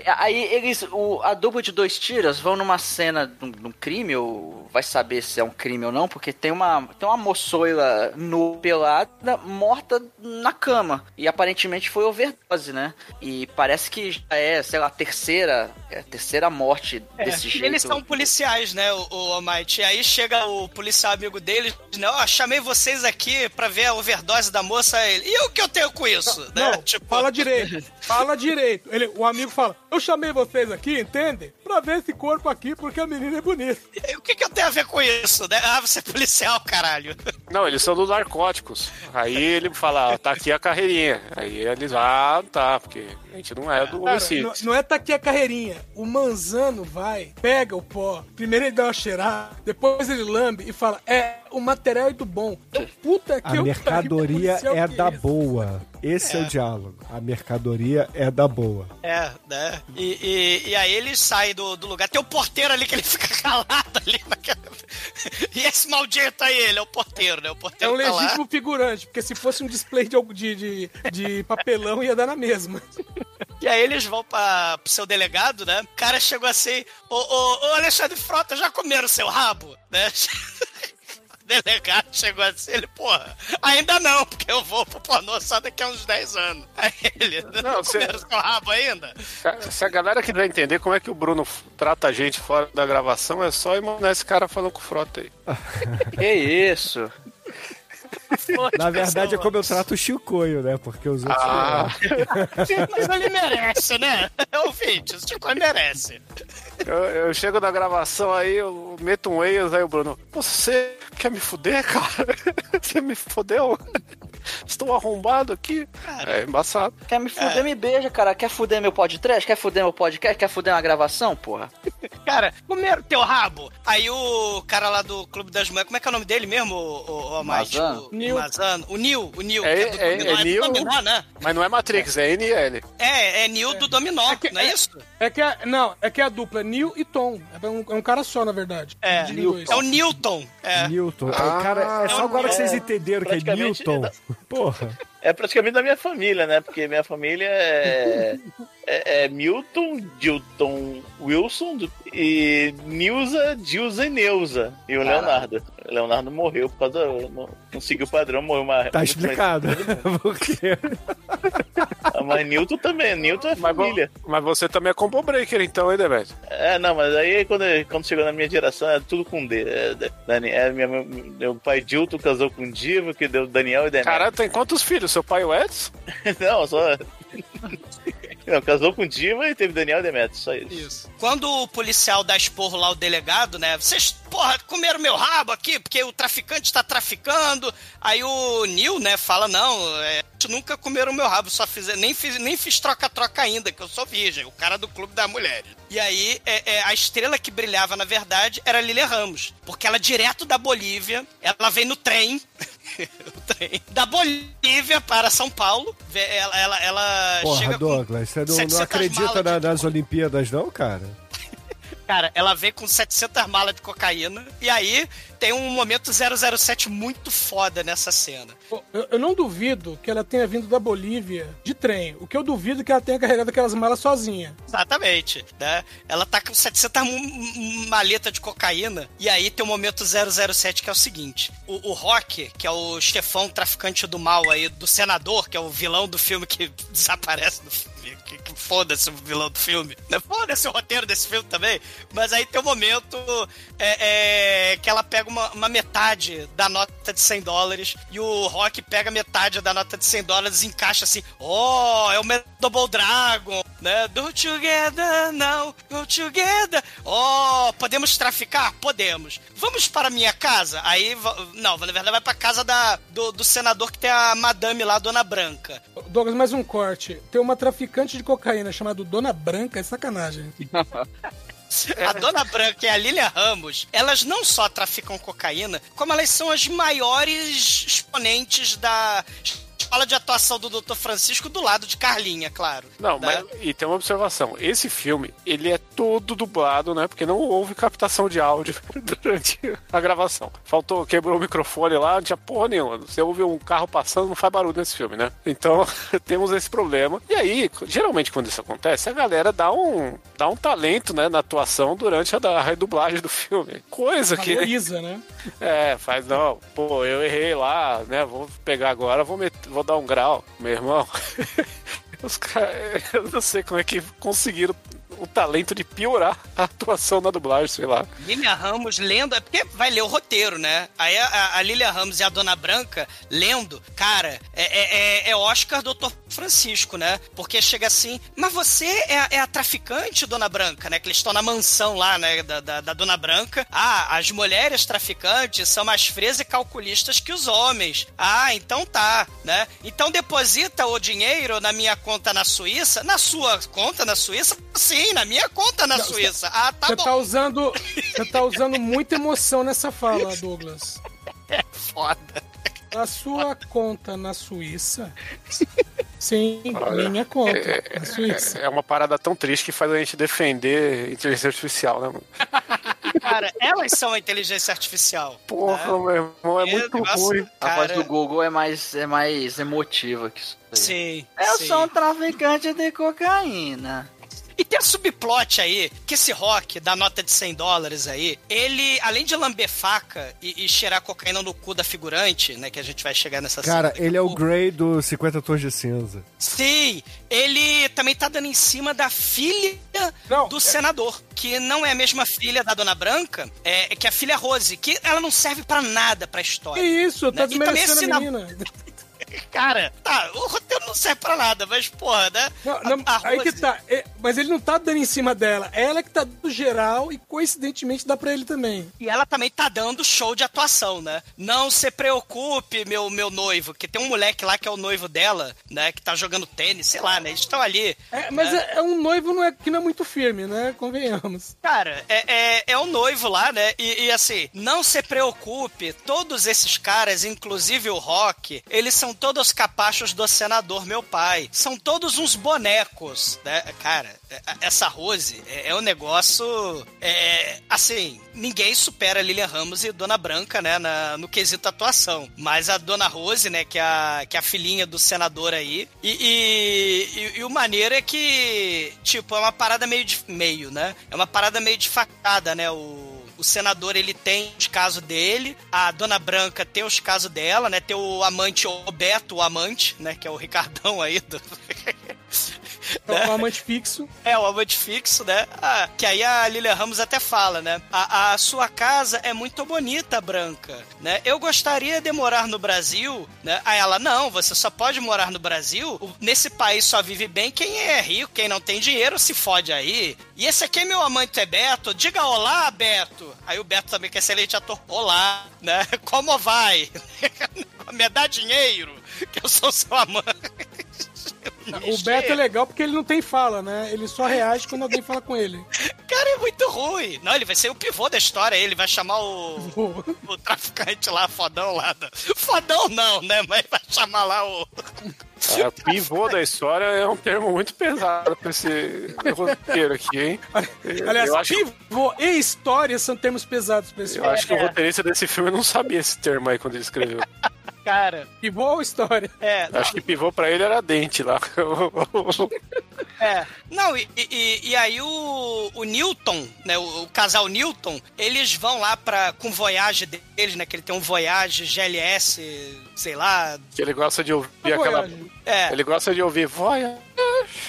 aí eles, o, a dupla de dois tiras vão numa cena de um, de um crime, ou vai saber se é um crime ou não, porque tem uma, tem uma moçoila nu pelada, morta na cama. E aparentemente foi overdose, né? E parece que já é, sei lá, a terceira, é a terceira morte desse jeito. Eles são policiais, né, o, o Almighty. E aí chega o policial amigo deles, né? Ó, chamei vocês aqui pra ver a overdose da moça. Ele, e o que eu tenho com isso? né? Não, fala direito. <laughs> Fala direito. Ele, o amigo fala: Eu chamei vocês aqui, entende? Pra ver esse corpo aqui, porque a menina é bonita. E o que, que eu tenho a ver com isso? Né? Ah, você é policial, caralho. Não, eles são dos narcóticos. Aí ele fala, ah, tá aqui a carreirinha. Aí eles, ah, tá, porque a gente não é do Cara, homicídio. não, não é tá aqui a carreirinha. O manzano vai, pega o pó, primeiro ele dá uma cheirada, depois ele lambe e fala: É, o material é do bom. Então, puta que A eu mercadoria pariu, é da isso. boa. Esse é. o diálogo. A mercadoria é da boa. É, né? E, e, e aí eles saem do, do lugar. Tem o porteiro ali que ele <laughs> fica calado ali. naquela- <laughs> E esse maldito aí, ele é o porteiro, né? O É porteiro um tá legítimo figurante, porque se fosse um display de, de, de papelão ia dar na mesma. E aí eles vão pra, pro seu delegado, né? O cara chegou assim, ô, ô, ô Alexandre Frota, já comeram seu rabo? Né? <laughs> O delegado chegou assim, ele, porra, ainda não, porque eu vou pro pornô só daqui a uns 10 anos. <laughs> Aí ele, não, Não, você- comeram seu rabo ainda? Se a galera quiser entender como é que o Bruno trata a gente fora da gravação, é só imaginar esse cara falando com o Frota aí. <laughs> Que isso? Na verdade, é como eu trato o Chicoio, né? Porque os outros. Ah, <laughs> Mas ele merece, né? Ouvinte, o Chico merece. eu, eu chego na gravação aí, eu meto um Eias, aí o Bruno, você quer me fuder, cara? <laughs> Você me fudeu? Estou arrombado aqui? É embaçado. Quer me fuder, me beija, cara. Quer fuder meu podcast? Quer fuder meu podcast? Quer fuder uma gravação, porra? <laughs> Cara, comeram teu rabo. Aí o cara lá do Clube das Mulheres, como é que é o nome dele mesmo, o, o, o? Mazano. O Nil. Mazano. O Nil, o Nil. É- é do é- Dominó, é do Nil- Dominó, né? Mas não é Matrix, é NL. É, é Nil do Dominó, que- não é, é- isso? É que a, não, é que a dupla é Neil e Tom. É um, é um cara só, na verdade. É, é o Newton. É. Newton. Aí, cara, é só agora que vocês entenderam que é Newton. Porra. É praticamente da minha família, né? Porque minha família é, é, é Milton, Dilton, Wilson e Nilza, Dilza e Neuza. E o Leonardo. O Leonardo morreu por causa. Não, não seguiu o padrão, morreu uma. Tá explicado. Porque <laughs> Mas Newton também, Newton é Mas, família. mas você também é combo breaker, então, hein, Demet? É, não, mas aí quando, quando chegou na minha geração é tudo com D. É, Dani, é, minha, meu pai Dilton casou com Diva, que deu Daniel e Demetrio. Caralho, tem quantos filhos? Seu pai é o Edson? <laughs> Não, só. Não, casou com Diva e teve Daniel Demetrio, só isso. Isso. Quando o policial dá esporro lá, o delegado, né? Vocês, porra, comeram meu rabo aqui, porque o traficante tá traficando. Aí o Neil, né, fala: não, é, nunca comeram meu rabo, só fiz, nem fiz nem fiz troca-troca ainda, que eu sou virgem, o cara do clube da mulher. E aí, é, é, a estrela que brilhava, na verdade, era Lilia Ramos. Porque ela, direto da Bolívia, ela vem no trem. <laughs> o <laughs> trem da Bolívia para São Paulo. Ela, ela, ela Porra, chega Douglas, você não, não 700 acredita na- nas Olimpíadas, não, cara? Cara, ela vem com 700 malas de cocaína. E aí tem um momento 007 muito foda nessa cena. Eu, eu não duvido que ela tenha vindo da Bolívia de trem. O que eu duvido é que ela tenha carregado aquelas malas sozinha. Exatamente, né? Ela tá com 700 m- maleta de cocaína. E aí tem o momento 007 que é o seguinte: o, o Rock, que é o chefão traficante do mal aí, do senador, que é o vilão do filme que <laughs> desaparece do filme. Que, que foda-se o vilão do filme. Foda-se o roteiro desse filme também. Mas aí tem um momento é, é, que ela pega uma, uma metade da nota de 100 dólares e o Rock pega metade da nota de 100 dólares e encaixa assim: Oh, é o Double Dragon, né? Do together now, go together. Oh, podemos traficar? Podemos. Vamos para minha casa? Aí, não, na verdade vai pra casa da, do, do senador que tem a madame lá, Dona Branca. Douglas, mais um corte. Tem uma traficante de cocaína chamada Dona Branca, é sacanagem. <laughs> <laughs> A Dona Branca e a Lilia Ramos, elas não só traficam cocaína, como elas são as maiores exponentes da escola de atuação do Dr. Francisco do lado de Carlinha, claro. Não, né? mas e tem uma observação. Esse filme, ele é todo dublado, né? Porque não houve captação de áudio <laughs> durante a gravação. Faltou, quebrou o microfone lá, não tinha porra nenhuma. Você ouve um carro passando, não faz barulho nesse filme, né? Então, <laughs> temos esse problema. E aí, geralmente quando isso acontece, a galera dá um, dá um talento, né, na atuação durante a, da- a redublagem do filme. Coisa que Valoriza, né? é, faz não. Pô, eu errei lá, né? Vou pegar agora, vou, met- vou dar um grau, meu irmão. <laughs> Os caras, eu não sei como é que conseguiram o talento de piorar a atuação na dublagem, sei lá. Lilian Ramos lendo, é porque vai ler o roteiro, né? Aí a, a, a Lilian Ramos e a Dona Branca lendo, cara, é, é, é- é Oscar Dr. Francisco, né? Porque chega assim, mas você é, é a traficante, Dona Branca, né? Que eles estão na mansão lá, né? Da, da, da Dona Branca. Ah, as mulheres traficantes são mais frias e calculistas que os homens. Ah, então tá, né? Então deposita o dinheiro na minha conta na Suíça. Na sua conta na Suíça? Sim, na minha conta na Suíça. Ah, tá Você bom. tá usando. Você tá usando muita emoção nessa fala, <laughs> Douglas. Foda. A sua conta na Suíça. Sim, minha conta na Suíça. É uma parada tão triste que faz a gente defender inteligência artificial, né, mano? <laughs> Cara, elas são a inteligência artificial. Porra, né? meu irmão, é muito negócio, ruim. A voz Cara, do Google é mais, é mais emotiva que isso. aí. sim. Eu sim. sou um traficante de cocaína. E tem a subplot aí, que esse rock da nota de 100 dólares aí, ele, além de lamber faca e, e cheirar cocaína no cu da figurante, né, que a gente vai chegar nessa cena Cara, ele é o. Grey do 50 Tons de Cinza. Sim, ele também tá dando em cima da filha Não, do é- senador, que não é a mesma filha da Dona Branca, é que é a filha Rose, que ela não serve pra nada pra Que história. isso, tá Né? Também desmerecendo a na- menina. <laughs> Cara, tá, o roteiro não serve pra nada, mas porra, né? Não, não, A- a aí que tá. É, mas ele não tá dando em cima dela. Ela que tá dando geral e coincidentemente dá pra ele também. E ela também tá dando show de atuação, né? Não se preocupe, meu, meu noivo, que tem um moleque lá que é o noivo dela, né? Que tá jogando tênis, sei lá, né? Eles estão ali. É, mas é, é um noivo não é, que não é muito firme, né? Convenhamos. Cara, é, é, é o noivo lá, né? E, e, assim, não se preocupe, todos esses caras, inclusive o Rock, eles são todos capachos do senador, meu pai. São todos uns bonecos, né? Cara, é- essa Rose é, é um negócio. É, assim, ninguém supera Lilian Ramos e Dona Branca, né? na- no quesito atuação. Mas a Dona Rose, né? Que é a, que é a filhinha do senador aí. E, e, e- e o maneiro é que, tipo, é uma parada meio de meio, né? É uma parada meio de facada, né? O, o senador, ele tem os casos dele, a Dona Branca tem os casos dela, né? Tem o amante, o Beto, o amante, né? Que é o Ricardão aí do... <laughs> <laughs> É um amante fixo. É, o amante fixo, né? Ah, que aí a Lilia Ramos até fala, né? A, a sua casa é muito bonita, Branca, né? Eu gostaria de morar no Brasil, né? Aí ela, não, você só pode morar no Brasil. O- Nesse país só vive bem quem é rico, quem não tem dinheiro se fode aí. E esse aqui é meu amante, é Beto. Diga olá, Beto. Aí o Beto também, que é excelente ator, olá, né? <laughs> Como vai? <laughs> Me dá dinheiro, que eu sou seu amante. O Beto é legal porque ele não tem fala, né? Ele só reage quando alguém fala com ele. <laughs> Cara, é muito ruim. Não, ele vai ser o pivô da história. Ele vai chamar o, o traficante lá, fodão lá. da- Fodão não, né? Mas vai chamar lá o. É, pivô da história é um termo muito pesado pra esse roteiro aqui, hein? <laughs> Aliás, eu acho, pivô e história são termos pesados pra esse eu filme. acho que o roteirista desse filme não sabia esse termo aí quando ele escreveu. <laughs> Cara, Pivô ou história? é. Acho que pivô pra ele era dente lá. <laughs> É. Não, e, e, e aí o, o Newton, né? O, o casal Newton, eles vão lá pra, com o Voyage deles, né? Que ele tem um Voyage GLS, sei lá. que ele gosta de ouvir aquela. Voyage. É. Ele gosta de ouvir voia.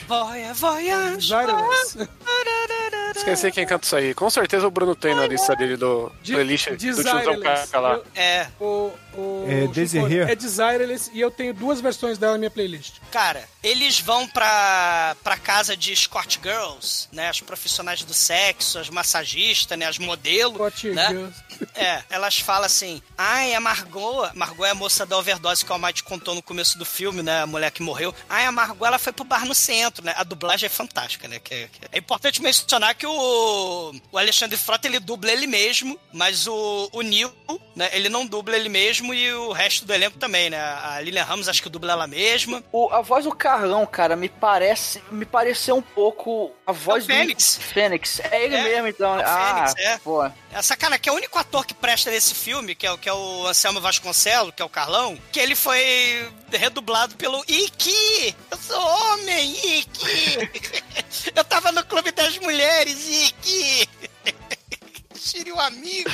Voyage, Voyage. Gyrus. Esqueci quem canta isso aí. Com certeza o Bruno tem na lista dele do De- playlist do tiozão Desireless. Caca lá. Eu- É. O, o, É Desirê? Chico, É Desireless e eu tenho duas versões dela na minha playlist. Cara, eles vão pra, pra casa de Scott Girls, né? As profissionais do sexo, as massagistas, né? As modelos, Scott né? Girls. É, elas falam assim, ai, a Margot, Margot é a moça da overdose que o Almighty contou no começo do filme, né? A mulher que morreu. Ai, a Margot, ela foi pro bar no centro, né? A dublagem é fantástica, né? Que, que- É importante mencionar que o, o Alexandre Frota, ele dubla ele mesmo, mas o, o Neil, né? Ele não dubla ele mesmo, e o resto do elenco também, né? A Lilian Ramos acho que dubla ela mesma. O, a voz do Carlão, cara, me parece. Me pareceu um pouco a voz É o Fênix. do. Fênix. É ele É, mesmo, então. é o ah, Fênix, é. pô. Essa cara que é o único ator que presta nesse filme, que é, o- que é o Anselmo Vasconcelos, que é o Carlão, que ele foi redublado pelo Iki! Eu sou homem, Iki! <laughs> Eu tava no Clube das Mulheres, <laughs> Tire o amigo!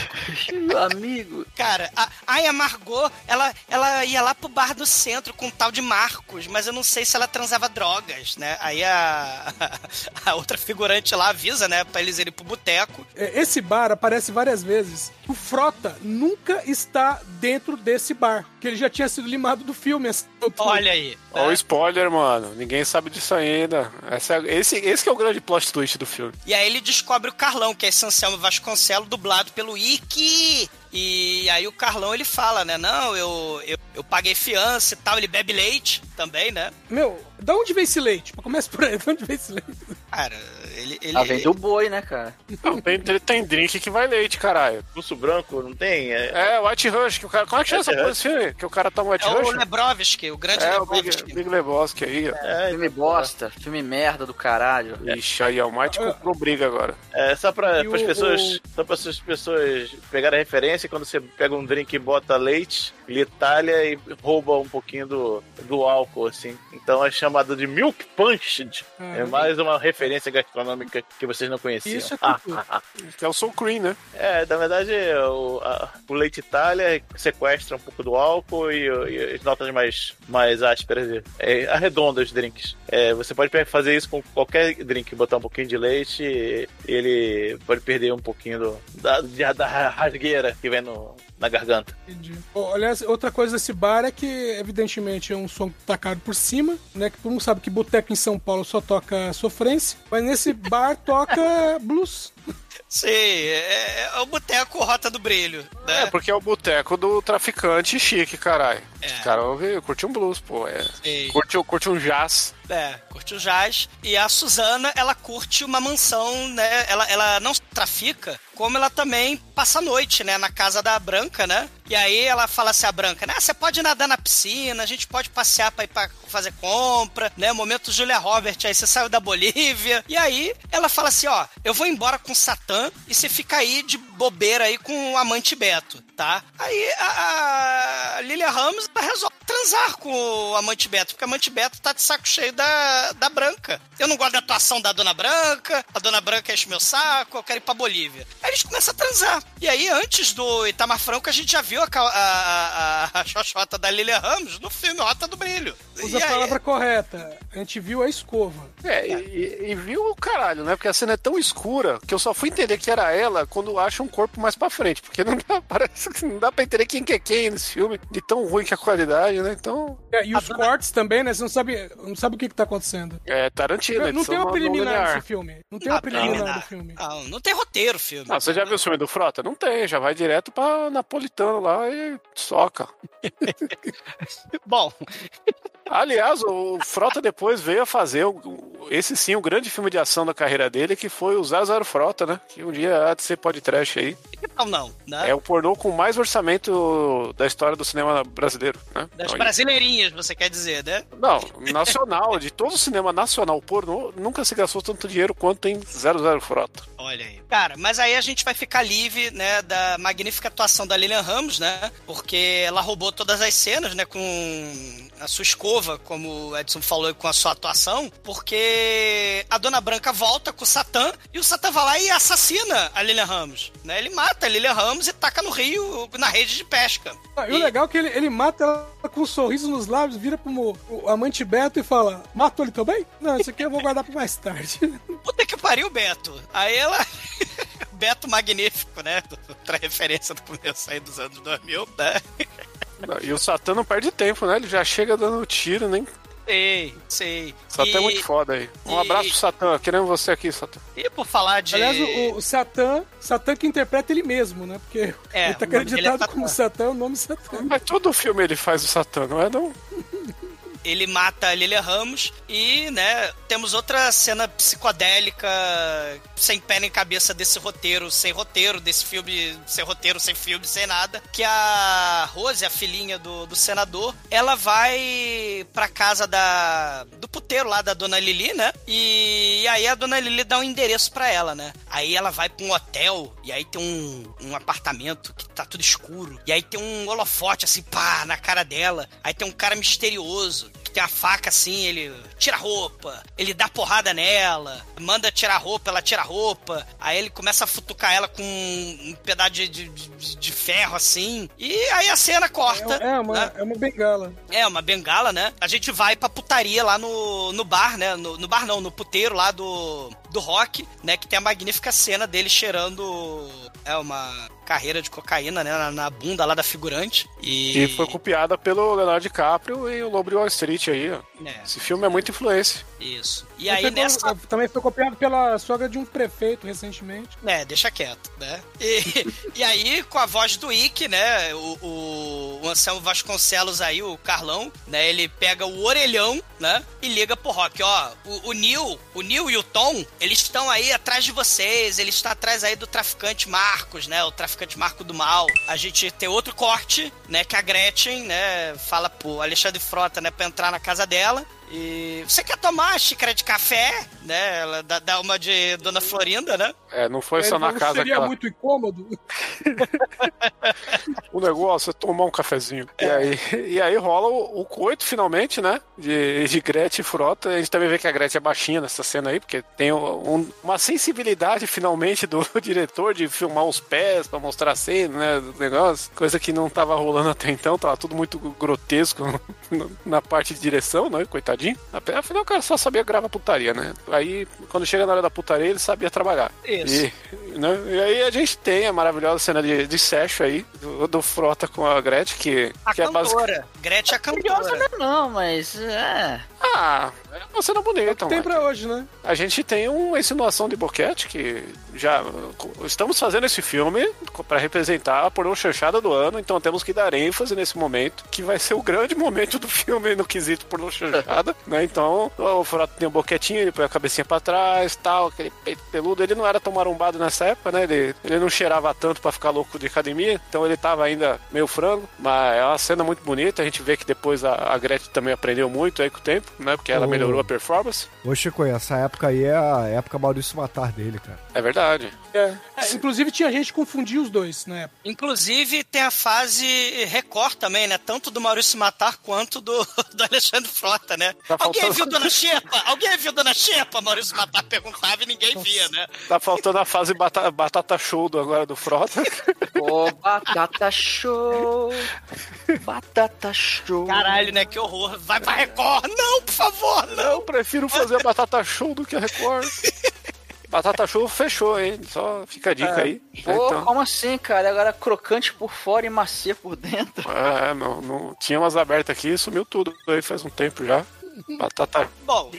Meu amigo. Cara, a, ai, a Margot, ela, ela ia lá pro bar do centro com um tal de Marcos, mas eu não sei se ela transava drogas, né? Aí a, <laughs> a outra figurante lá avisa, né, pra eles irem pro boteco. É, Esse bar aparece várias vezes. O Frota nunca está dentro desse bar, que ele já tinha sido limado do filme. Olha aí. Ó o spoiler, mano. Ninguém sabe disso ainda. Essa é- esse, esse que é o grande plot twist do filme. E aí ele descobre o Carlão, que é esse Anselmo Vasconcelos, dublado pelo Iki. E aí o Carlão ele fala, né? Não, eu, eu, eu paguei fiança e tal. Ele bebe leite também, né? Meu, da onde vem esse leite? Começa por aí, da onde vem esse leite? Cara, ele. ele Ah, vem do boi, né, cara? Não, tem, tem, tem drink que vai leite, caralho. Russo branco, não tem? É, É, White Rush, que o cara. Como é que chama essa porra filme? Que o cara toma White é o Rush? Lebrovski, o grande É, o Big, Lebrovski. Big Lebowski aí, ó. é, Filme bosta, filme merda do caralho. Ixi, aí o Might comprou briga agora. É só para E as o- pessoas, o- só para as pessoas pegarem a referência quando você pega um drink e bota leite, ele talha e rouba um pouquinho do, do álcool assim. Então é chamado de Milk Punched. É mais uma referência gastronômica que vocês não conheciam. Isso é Ah, ah, ah. Que é o Soul Cream, né? É, na verdade, o, a- o leite talha sequestra um pouco do álcool e, e as notas mais, mais ásperas é, arredonda os drinks. É, você pode fazer isso com qualquer drink, botar um pouquinho de leite e ele pode perder um pouquinho do, da, de- da rasgueira que vem no, na garganta. Entendi. Aliás, outra coisa desse bar é que, evidentemente, é um som tacado por cima, né? Que todo mundo sabe que boteco em São Paulo só toca sofrência, mas nesse bar toca <laughs> blues. Sim, é, é o Boteco Rota do Brilho. Né? É, porque é o boteco do traficante chique, caralho. É. Os caras ouvem- curte um blues, pô. É. Sim. Curte, curte um jazz. É, curte o jazz. E a Suzana, ela curte uma mansão, né? Ela, ela não trafica, como ela também passa a noite, né? Na casa da Branca, né? E aí ela fala assim, a Branca, né? Você pode nadar na piscina, a gente pode passear pra ir pra fazer compra, né? Momento Julia Robert, aí você saiu da Bolívia. E aí ela fala assim, ó, eu vou embora com o Satã e você fica aí de bobeira aí com o amante Beto, tá? Aí a, a Lilia Ramos resolve transar com o amante Beto, porque o amante Beto tá de saco cheio da, da Branca. Eu não gosto da atuação da Dona Branca, a Dona Branca enche meu saco, eu quero ir pra Bolívia. Aí eles começam a transar. E aí, antes do Itamar Franco, a gente já viu a, a, a, a xoxota da Lilia Ramos no filme Rota do Brilho. Usa E a aí- palavra correta. A gente viu a escova. É, e, e viu o caralho, né? Porque a cena é tão escura que eu só fui entender que era ela quando acha um corpo mais pra frente. Porque não <laughs> dá, parece que não dá pra entender quem que é quem nesse filme, de tão ruim que é a qualidade, né? Então, É, e os cortes também, né? Você não sabe, não sabe o que, que tá acontecendo. é Tarantino. Não, edição tem uma não preliminar nesse filme. Não tem Ah, uma preliminar preliminar. do filme. Não, não tem roteiro o filme. Ah, você já viu o filme do Frota? Não tem, já vai direto pra Napolitano lá e soca. <laughs> Bom, Aliás, o Frota depois veio a fazer esse sim, o grande filme de ação da carreira dele, que foi o 00 Frota, né? Que um dia há de ser podcast aí. não, não, né? É o pornô com mais orçamento da história do cinema brasileiro, né? Das Então, brasileirinhas, você quer dizer, né? Não, nacional, de todo o cinema nacional pornô, nunca se gastou tanto dinheiro quanto em 00 Frota. Olha aí. Cara, mas aí a gente vai ficar livre, né, da magnífica atuação da Lilian Ramos, né? Porque ela roubou todas as cenas, né, com a sua escova, como o Edson falou, com a sua atuação, porque a Dona Branca volta com o Satã e o Satã vai lá e assassina a Lilian Ramos, né? Ele mata a Lilian Ramos e taca no rio, na rede de pesca. Ah, e o legal é que ele, ele mata ela com um sorriso nos lábios, vira pro o amante Beto e fala: Matou ele também? Não, isso aqui eu vou guardar pra mais tarde. <laughs> Puta que pariu, Beto. Aí ela. <laughs> Beto Magnífico, né? <laughs> Outra referência do começo aí dos anos 2000, né? E o Satã não perde tempo, né? Ele já chega dando tiro, nem. Sei, sei. Satã é E- muito foda aí. Um e- abraço pro Satã, querendo você aqui, Satã. E por falar de. Aliás, o, o Satã, Satã que interpreta ele mesmo, né? Porque É, ele tá é acreditado Satã. como Satã, o nome Satã. Mas todo filme ele faz o Satã, não é não? <laughs> ele mata a Lilia Ramos e, né, temos outra cena psicodélica sem pé nem cabeça desse roteiro, sem roteiro, desse filme, sem roteiro, sem filme, sem nada, que a Rose, a filhinha do, do senador, ela vai pra casa da do puteiro lá da dona Lili, né? E, e aí a dona Lili dá um endereço pra ela, né? Aí ela vai pra um hotel e aí tem um, um apartamento que tá tudo escuro. E aí tem um holofote assim, pá, na cara dela. Aí tem um cara misterioso tem a faca assim, ele tira a roupa, ele dá porrada nela, manda tirar a roupa, ela tira a roupa. Aí ele começa a futucar ela com um pedaço de, de, de- de ferro assim. E aí a cena corta. É, é uma, né? é uma bengala. É, uma bengala, né? A gente vai pra putaria lá no, no bar, né? No, no bar não, no puteiro lá do, do rock, né? Que tem a magnífica cena dele cheirando. É uma carreira de cocaína, né? Na, na bunda lá da figurante. E. Que foi copiada pelo Leonardo DiCaprio e o Lobo de Wall Street aí, ó. É, Esse filme é muita influência. Isso. E aí pegou- nessa. Também foi copiado pela sogra de um prefeito recentemente. É, deixa quieto, né? E, <laughs> e aí, com a voz do Ike, né? O, o, o Anselmo Vasconcelos aí, o Carlão, né? Ele pega o orelhão, né? E liga pro Rock, ó. O, o Neil, o Neil e o Tom, eles estão aí atrás de vocês. Eles estão atrás aí do traficante Marcos, né? O traficante Marco do Mal. A gente tem outro corte, né? Que a Gretchen, né? Fala pro Alexandre Frota, né? Pra entrar na casa dela. E você quer tomar xícara de café? Né? Ela dá, dá uma de Dona Florinda, né? É, não foi Ele só na casa Seria aquela... muito incômodo. <laughs> O negócio é tomar um cafezinho. E, aí, e aí rola o, o coito, finalmente, né? De, de Gretchen e Frota. A gente também vê que a Gretchen é baixinha nessa cena aí, porque tem um- uma sensibilidade, finalmente, do <laughs> diretor de filmar os pés pra mostrar a cena, né? Do negócio. Coisa que não tava rolando até então, tava tudo muito grotesco <laughs> na parte de direção, né? Coitadinho. Afinal, o cara só sabia gravar putaria, né? Aí, quando chega na hora da putaria, ele sabia trabalhar. Isso. E, né? e aí a gente tem a maravilhosa cena de, de sexo aí, do, do Frota com a Gretchen, que, A que é basicamente. cantora. Gretchen é a Curiosa cantora. não, não, mas é. Ah, é uma cena bonita, Tem mano. pra hoje, né? A gente tem uma insinuação de boquete que já estamos fazendo esse filme para representar a pornô chanchada do ano, então temos que dar ênfase nesse momento, que vai ser o grande <laughs> momento do filme no quesito pornô chanchada, <laughs> né? Então, o Frota tem um boquetinho, ele põe a cabecinha pra trás, tal, aquele peito peludo, ele não era tão marombado nessa época, né? Ele, ele não cheirava tanto pra ficar louco de academia, então ele tava ainda meio frango, mas é uma cena muito bonita, a gente vê que depois a, a Gretchen também aprendeu muito aí com o tempo, né? Porque ela Oh. melhorou a performance. Ô, Chico, essa época aí é a época Maurício Matar dele, cara. É verdade. É, inclusive tinha gente que confundia os dois, né? Inclusive, tem a fase Record também, né? Tanto do Maurício Matar quanto do, <laughs> do Alexandre Frota, né? Tá Alguém faltando- viu Dona Xepa? Alguém viu Dona Xepa? Maurício Matar perguntava e ninguém via, né? Tá faltando a fase bata- batata show do agora do Frota. Ô, batata show. <laughs> Batata show. Caralho, né? Que horror. Vai pra Record. Não, por favor, não. Eu prefiro fazer a batata show do que a Record. Batata show fechou, hein? Só fica a dica aí. Pô, Então, como assim, cara? Agora crocante por fora e macia por dentro. é, não, não, tinha umas abertas aqui, sumiu tudo aí faz um tempo já. Batata. Bom.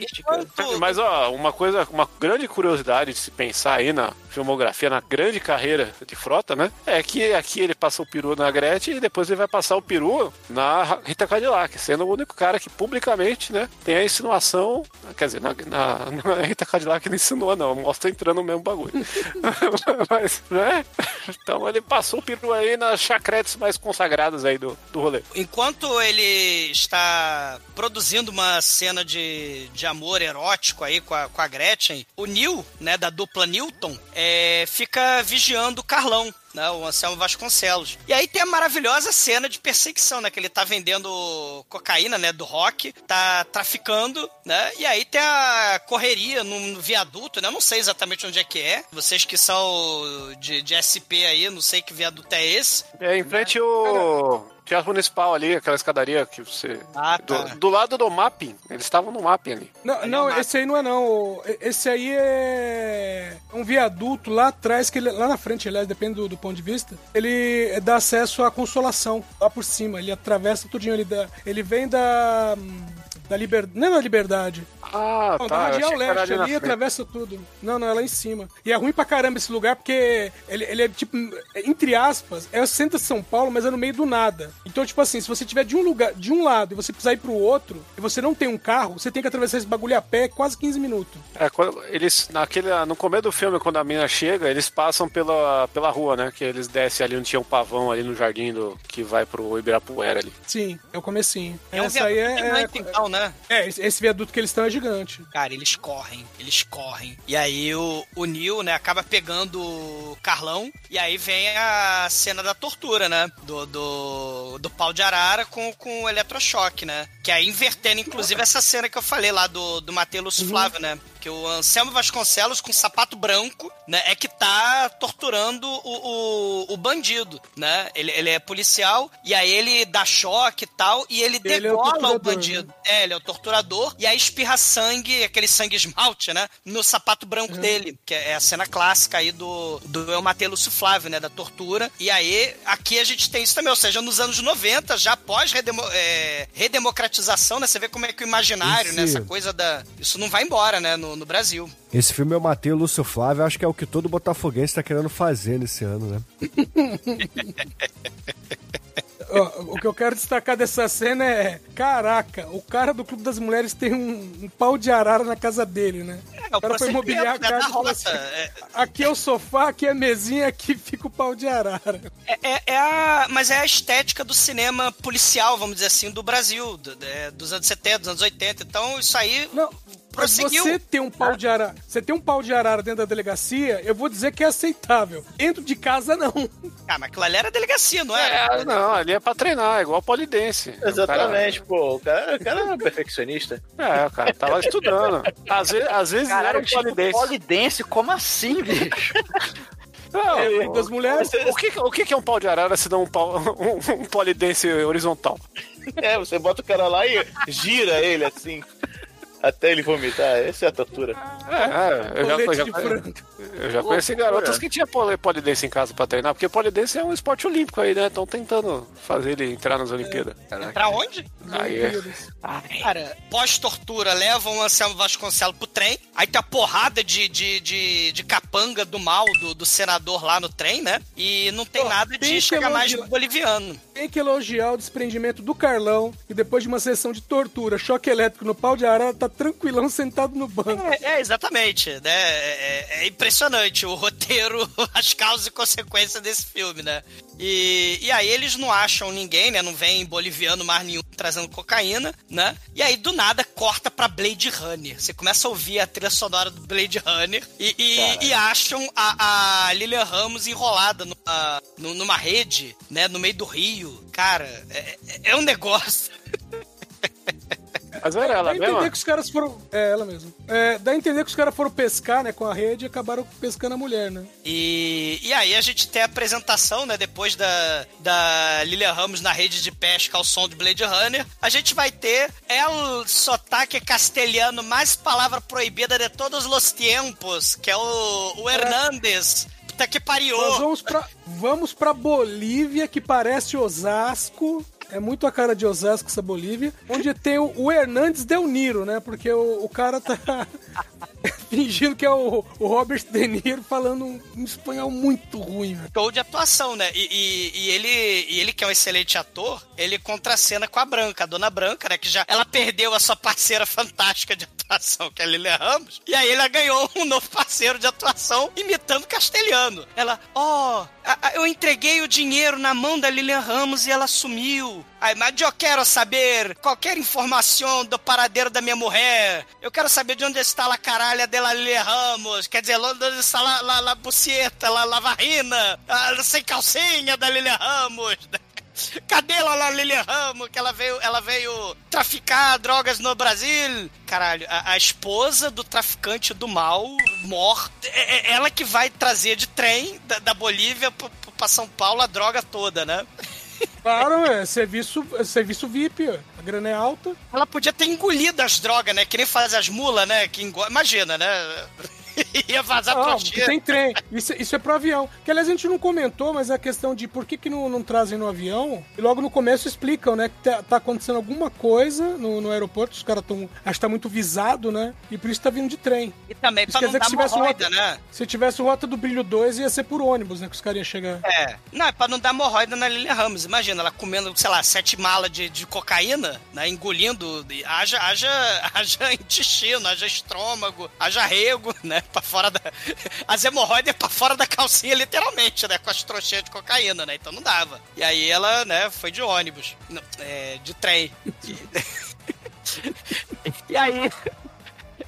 Mas ó, uma coisa, uma grande curiosidade de se pensar aí na filmografia, na grande carreira de Frota, né? É que aqui ele passa o peru na Gretchen e depois ele vai passar o peru na Rita Cadillac, sendo o único cara que publicamente, né, tem a insinuação, quer dizer, na, na, na Rita Cadillac ele insinuou não, mostra entrando no mesmo bagulho. <laughs> Mas, né? Então ele passou o peru aí nas chacretes mais consagradas aí do, do rolê. Enquanto ele está produzindo uma cena de, de amor erótico aí com a, com a Gretchen, o Neil, né, da dupla Newton, é, fica vigiando o Carlão. Né, o Anselmo Vasconcelos. E aí tem a maravilhosa cena de perseguição, né? Que ele tá vendendo cocaína, né? Do rock, tá traficando, né? E aí tem a correria num viaduto, né? Eu não sei exatamente onde é que é. Vocês que são de, de SP aí, não sei que viaduto é esse. É, em frente o Teatro Municipal ali, aquela escadaria que você. Ah, tá. Do, do lado do mapping. Eles estavam no mapping ali. Não, não, esse aí não é não. Esse aí é um viaduto lá atrás, que ele, lá na frente, aliás, depende do, do ponto de vista, ele dá acesso à consolação lá por cima. Ele atravessa tudinho, ele, dá, ele vem da. Da liberdade. Não é na liberdade. Ah, Não, tá. da Radial Leste ali, frente. atravessa tudo. Não, não, é lá em cima. E é ruim pra caramba esse lugar, porque ele, ele é tipo, entre aspas, é o centro de São Paulo, mas é no meio do nada. Então, tipo assim, se você tiver de um lugar, de um lado e você precisar ir pro outro, e você não tem um carro, você tem que atravessar esse bagulho a pé quase 15 minutos. É, quando eles, naquele, no começo do filme, quando a mina chega, eles passam pela, pela rua, né? Que eles descem ali onde tinha um pavão ali no jardim do, que vai pro Ibirapuera ali. Sim, é o comecinho. É um Essa aí viaduto é. gigante, É, então, né? é, esse esse viaduto que eles estão é gigante. Cara, eles correm, eles correm. E aí o, o Neil, né, acaba pegando o Carlão. E aí vem a cena da tortura, né? Do, do, do pau de arara com, com o eletrochoque, né? Que aí invertendo, inclusive, essa cena que eu falei lá do, do Matheus Flávio, né? Que o Anselmo Vasconcelos, com sapato branco, né, é que tá torturando o, o, o bandido, né? Ele, ele é policial, e aí ele dá choque e tal, e ele, Ele é o degola o torturador, bandido. É, ele é o torturador, e aí espirra sangue, aquele sangue esmalte, né? No sapato branco dele, que é a cena clássica aí do, do Eu Matei Lúcio Flávio, né? Da tortura. E aí, aqui a gente tem isso também, ou seja, nos anos 90, já após redemo, é, né? Você vê como é que o imaginário, né? Esse- Essa coisa da. Isso não vai embora, né? No, no Brasil. Esse filme eu matei o Lúcio Flávio, acho que é o que todo botafoguense tá querendo fazer nesse ano, né? <laughs> O que eu quero destacar dessa cena é: caraca, o cara do Clube das Mulheres tem um, um pau de arara na casa dele, né? É, O cara foi mobiliar a casa e falou assim, É, Aqui é o sofá, aqui é a mesinha, aqui fica o pau de arara. É, é- é a, mas é a estética do cinema policial, vamos dizer assim, do Brasil, do- é, dos anos 70, dos anos 80. Então, isso aí Não, prosseguiu. você ter um pau de arara, você ter um pau de arara dentro da delegacia, eu vou dizer que é aceitável. Dentro de casa, não. Ah, mas aquilo ali era delegacia, não era? É, não, ali é pra treinar, é igual polidense. Exatamente, pô. O cara, o cara é um perfeccionista. É, o cara tava estudando. Às vezes, às vezes era um tipo, polidense. polidense, como assim, bicho? Não, É, das mulheres. O que, o que é um pau de arara se não um, pau, <laughs> um, um polidense horizontal? É, você bota o cara lá e gira ele assim. Até ele vomitar. Essa é a tortura. É, eu já, já, de eu já conheci garotas que tinham poli- polidense em casa pra treinar, porque polidense é um esporte olímpico aí, né? Estão tentando fazer ele entrar nas Olimpíadas. Pra onde? Aí é. Cara, pós-tortura, levam o Anselmo Vasconcelos pro trem. Aí tem a porrada de, de, de, de capanga do mal do, do senador lá no trem, né? E não tem nada de que chegar mais no boliviano. Tem que elogiar o desprendimento do Carlão, e depois de uma sessão de tortura, choque elétrico no pau de arara, tá tranquilão sentado no banco. É, é, exatamente, né? É, é- é impressionante o roteiro, <laughs> as causas e consequências desse filme, né? E, e aí eles não acham ninguém, né? Não vem boliviano mais nenhum trazendo cocaína, né? E aí do nada corta pra Blade Runner. Você começa a ouvir a trilha sonora do Blade Runner e, e- e acham a, a Lilian Ramos enrolada numa, nu- numa rede, né? No meio do rio. Cara, é, é- é um negócio. <laughs> Mas era ela Dá a entender mesmo? que os caras foram. É, ela mesmo. É, dá a entender que os caras foram pescar, né, com a rede e acabaram pescando a mulher, né? E, e aí a gente tem a apresentação, né? Depois da, da Lilia Ramos na rede de pesca ao som de Blade Runner, a gente vai ter El Sotaque Castelhano, mais palavra proibida de todos os tempos, que é o, o Hernandes. Puta que pariu! Nós vamos pra, vamos pra Bolívia, que parece Osasco. É muito a cara de Osasco essa Bolívia. Onde tem o, o Hernandes Del Niro, né? Porque o, o cara tá <laughs> <laughs> fingindo que é o, o Robert De Niro falando um, um espanhol muito ruim, velho. show de atuação, né? E, e- e ele, e ele que é um excelente ator, ele contracena com a Branca, a Dona Branca, né? Que já ela perdeu a sua parceira fantástica de atuação, que é a Lilia Ramos. E aí ela ganhou um novo parceiro de atuação imitando castelhano. Ela, ó, a- eu entreguei o dinheiro na mão da Lilian Ramos e ela sumiu. Aí, mas eu quero saber qualquer informação do paradeiro da minha mulher. Eu quero saber de onde está a caralha dela Lilian Ramos. Quer dizer, onde está lá, lá, lá buceta, lá, lá varrina, a, sem calcinha da Lilian Ramos. <laughs> Cadê ela lá, Lilian Ramos? Que ela veio, ela veio traficar drogas no Brasil. Caralho, a, a esposa do traficante do mal, morta, é, é ela que vai trazer de trem da, da Bolívia pro- pra São Paulo a droga toda, né? <laughs> Claro, é serviço, é serviço VIP, a grana é alta. Ela podia ter engolido as drogas, né? Que nem faz as mulas, né? Que engo... Imagina, né? <laughs> Ia vazar Ah, trouxinha. porque tem trem. Isso, isso é pro avião. Que aliás a gente não comentou, mas é a questão de por que, que não, não trazem no avião. E logo no começo explicam, né? Que tá, tá acontecendo alguma coisa no, no aeroporto. Os caras estão. Acho que tá muito visado, né? E por isso tá vindo de trem. E também Isso pra quer não dizer dar que se tivesse hemorroida, rota- né? Se tivesse Rota do Brilho 2, ia ser por ônibus, né? Que os caras iam chegar. É. Não, é pra não dar hemorroida na Lilian Ramos. Imagina, ela comendo, sei lá, sete malas de, de cocaína, né? Engolindo. Haja, haja, <laughs> haja intestino, haja estômago, haja rego, né? Pra fora da. <laughs> As hemorroidas é pra fora da calcinha, literalmente, né? Com as trouxinhas de cocaína, né? Então não dava. E aí ela, né, foi de ônibus. Não, é, de trem. E aí.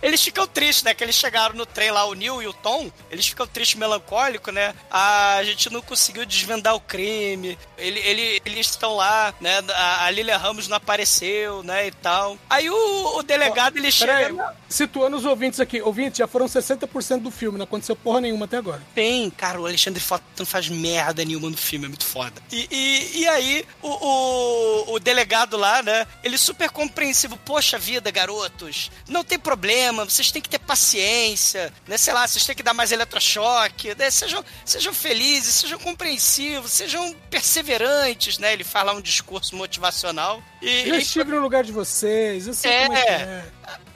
Eles ficam tristes, né? Que eles chegaram no trem lá, o Neil e o Tom. Eles ficam tristes, melancólicos, né? A gente não conseguiu desvendar o crime. Ele, ele- eles estão lá, né? A, a Lilia Ramos não apareceu, né? E tal. Aí o, o delegado, ele chega. aí, situando os ouvintes aqui. Ouvintes, já foram 60% do filme, não aconteceu porra nenhuma até agora. Tem, cara, o Alexandre Frota não faz merda nenhuma no filme, é muito foda. E, e, e aí, o, o, o delegado lá, né? Ele super compreensivo. Poxa vida, garotos, não tem problema, vocês têm que ter paciência, né? Sei lá, vocês têm que dar mais eletrochoque, né? Sejam, sejam felizes, sejam compreensivos, sejam perseverantes, né? Ele fala um discurso motivacional. E, Eu e- estive no lugar de vocês, eu sei É. como é que é.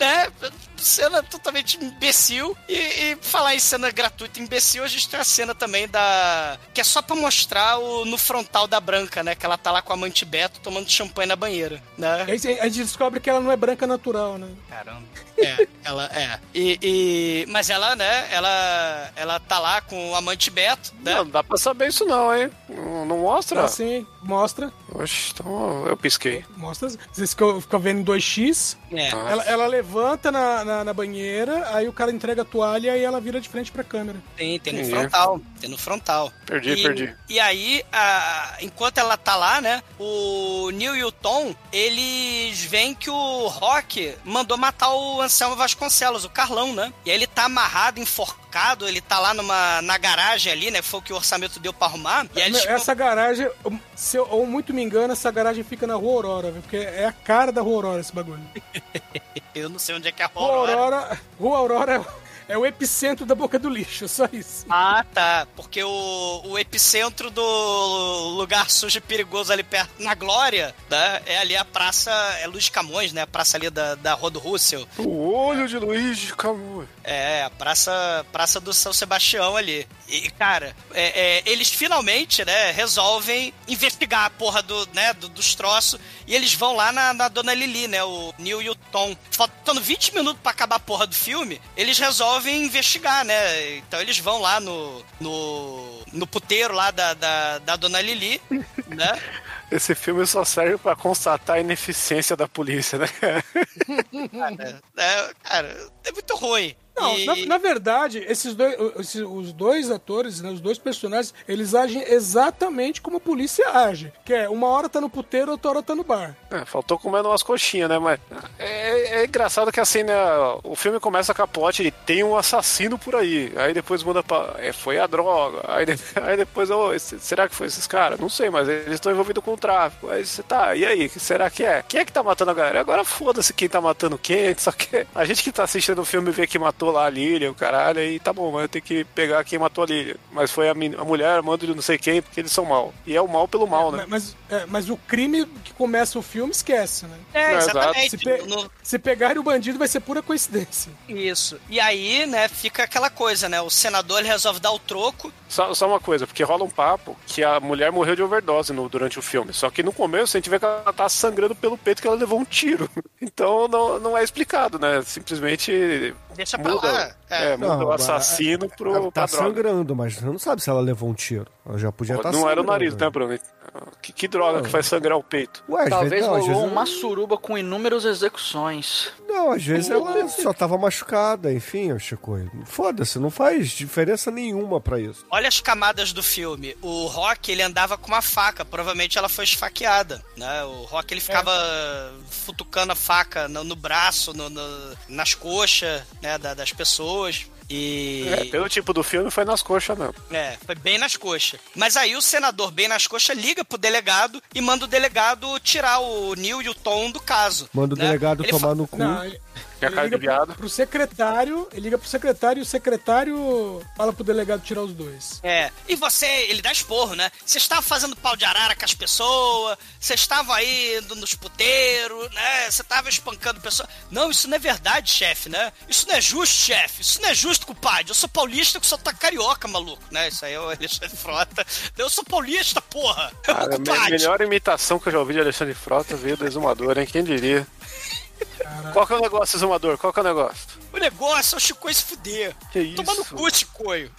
né? Cena totalmente imbecil. E, e falar em cena gratuita imbecil, a gente tem a cena também da. Que é só pra mostrar o, no frontal da Branca, né? Que ela tá lá com a amante Beto tomando champanhe na banheira, né? Aí a gente descobre que ela não é branca natural, né? Caramba. É, ela é. E, e- mas ela, né? Ela, ela tá lá com o amante Beto, né? Não, não dá pra saber isso não, hein? Não, não mostra? Assim, mostra, Oxe, então eu pisquei. mostra. Vocês ficam, ficam vendo em 2x. É. Ah. Ela, ela levanta na, na, na banheira, aí o cara entrega a toalha e ela vira de frente pra câmera. Tem, tem no Entendi. frontal. Tem no frontal. Perdi, e, perdi. E aí, a- enquanto ela tá lá, né? O Neil e o Tom, eles veem que o Rock mandou matar o Anselmo Vasconcelos, o Carlão, né? E aí ele tá amarrado, enforcado, ele tá lá numa, na garagem ali, né? Foi o que o orçamento deu pra arrumar. E aí eles Essa garagem, se eu, ou muito me engano, essa garagem fica na Rua Aurora, viu? porque é a cara da Rua Aurora esse bagulho. <laughs> Eu não sei onde é que é a Rua Aurora. Aurora, Rua Aurora é, é o epicentro da boca do lixo, só isso. Ah, tá. Porque o, o epicentro do lugar sujo e perigoso ali perto, na Glória, né? É ali a praça, é Luiz Camões, né? A praça ali da, da Rua do Russell. O olho de Luiz Camões. É, a praça, praça do São Sebastião ali. E, cara, é, é, eles finalmente, né, resolvem investigar a porra do, né, do- dos troços e eles vão lá na, na Dona Lili, né, o Neil e o Tom. Faltando 20 minutos pra acabar a porra do filme, eles resolvem investigar, né? Então eles vão lá no, no, no puteiro lá da, da, da Dona Lili, <laughs> né? Esse filme só serve pra constatar a ineficiência da polícia, né? Cara, <laughs> é, cara, é muito ruim. Não, E- na, na verdade, esses dois, esses- os dois atores, né, os dois personagens, eles agem exatamente como a polícia age. Que é, uma hora tá no puteiro, outra hora tá no bar. É, faltou comendo umas coxinhas, né? Mas é, é engraçado que assim, né? O filme começa com a plot, ele tem um assassino por aí. Aí depois muda pra. É, foi a droga. Aí, de- <laughs> aí depois, ô, esse- será que foi esses caras? Não sei, mas eles estão envolvidos com o tráfico. Aí você tá, e aí? Será que é? Quem é que tá matando a galera? Agora foda-se quem tá matando quem. <laughs> Só que a gente que tá assistindo o filme vê que matou lá a Lilian, o caralho, aí tá bom, mas eu tenho que pegar quem matou a Lilian. Mas foi a, a mulher, a manda de não sei quem, porque eles são mal. E é o mal pelo mal, né? Mas, é, mas o crime que começa o filme, esquece, né? É, É, exatamente. Se, pe- No- se pegarem o bandido, vai ser pura coincidência. Isso. E aí, né, fica aquela coisa, né? O senador ele resolve dar o troco. Só, só uma coisa, porque rola um papo que a mulher morreu de overdose no- durante o filme. Só que no começo a gente vê que ela tá sangrando pelo peito que ela levou um tiro. <laughs> Então não, não é explicado, né? Simplesmente Deixa pra muda, lá. É. é, muda Não, o assassino pro, Ela pra tá sangrando, mas você não sabe se ela levou um tiro. Ela já podia estar não era o nariz, né, Bruno? Que, que droga que faz sangrar o peito? Ué, às Talvez vezes, não, às rolou vezes, uma suruba com inúmeras execuções. não, às vezes ela só tava machucada, enfim, Chico. Foda-se, não faz diferença nenhuma pra isso. Olha as camadas do filme. O Rock, ele andava com uma faca. Provavelmente ela foi esfaqueada, né? O Rock, ele ficava futucando a faca no, no braço, no- no- nas coxas, né? da- das pessoas. E... É, pelo tipo do filme foi nas coxas mesmo. É, foi bem nas coxas. Mas aí o senador, bem nas coxas, liga pro delegado e manda o delegado tirar o Neil e o Tom do caso. Manda o né? delegado Ele tomar fa- no cu. Não, ele, Que é a viado. pro, pro secretário, ele liga pro secretário e o secretário fala pro delegado tirar os dois. É, e você, ele dá esporro, né? Você estava fazendo pau de arara com as pessoas, você estava aí indo nos puteiros, né? Você estava espancando pessoas. Não, isso não é verdade, chefe, né? Isso não é justo, chefe. Isso não é justo, compadre. Eu sou paulista que só tá carioca, maluco, né? Isso aí é o Alexandre Frota. Eu sou paulista, porra. Cara, a melhor imitação que eu já ouvi de Alexandre Frota veio do Exumador, hein? Quem diria? Qual que é o negócio, Exumador? Qual que é o negócio? O negócio é o Chicoio se fuder. Que isso? Toma no cu, Chicoio.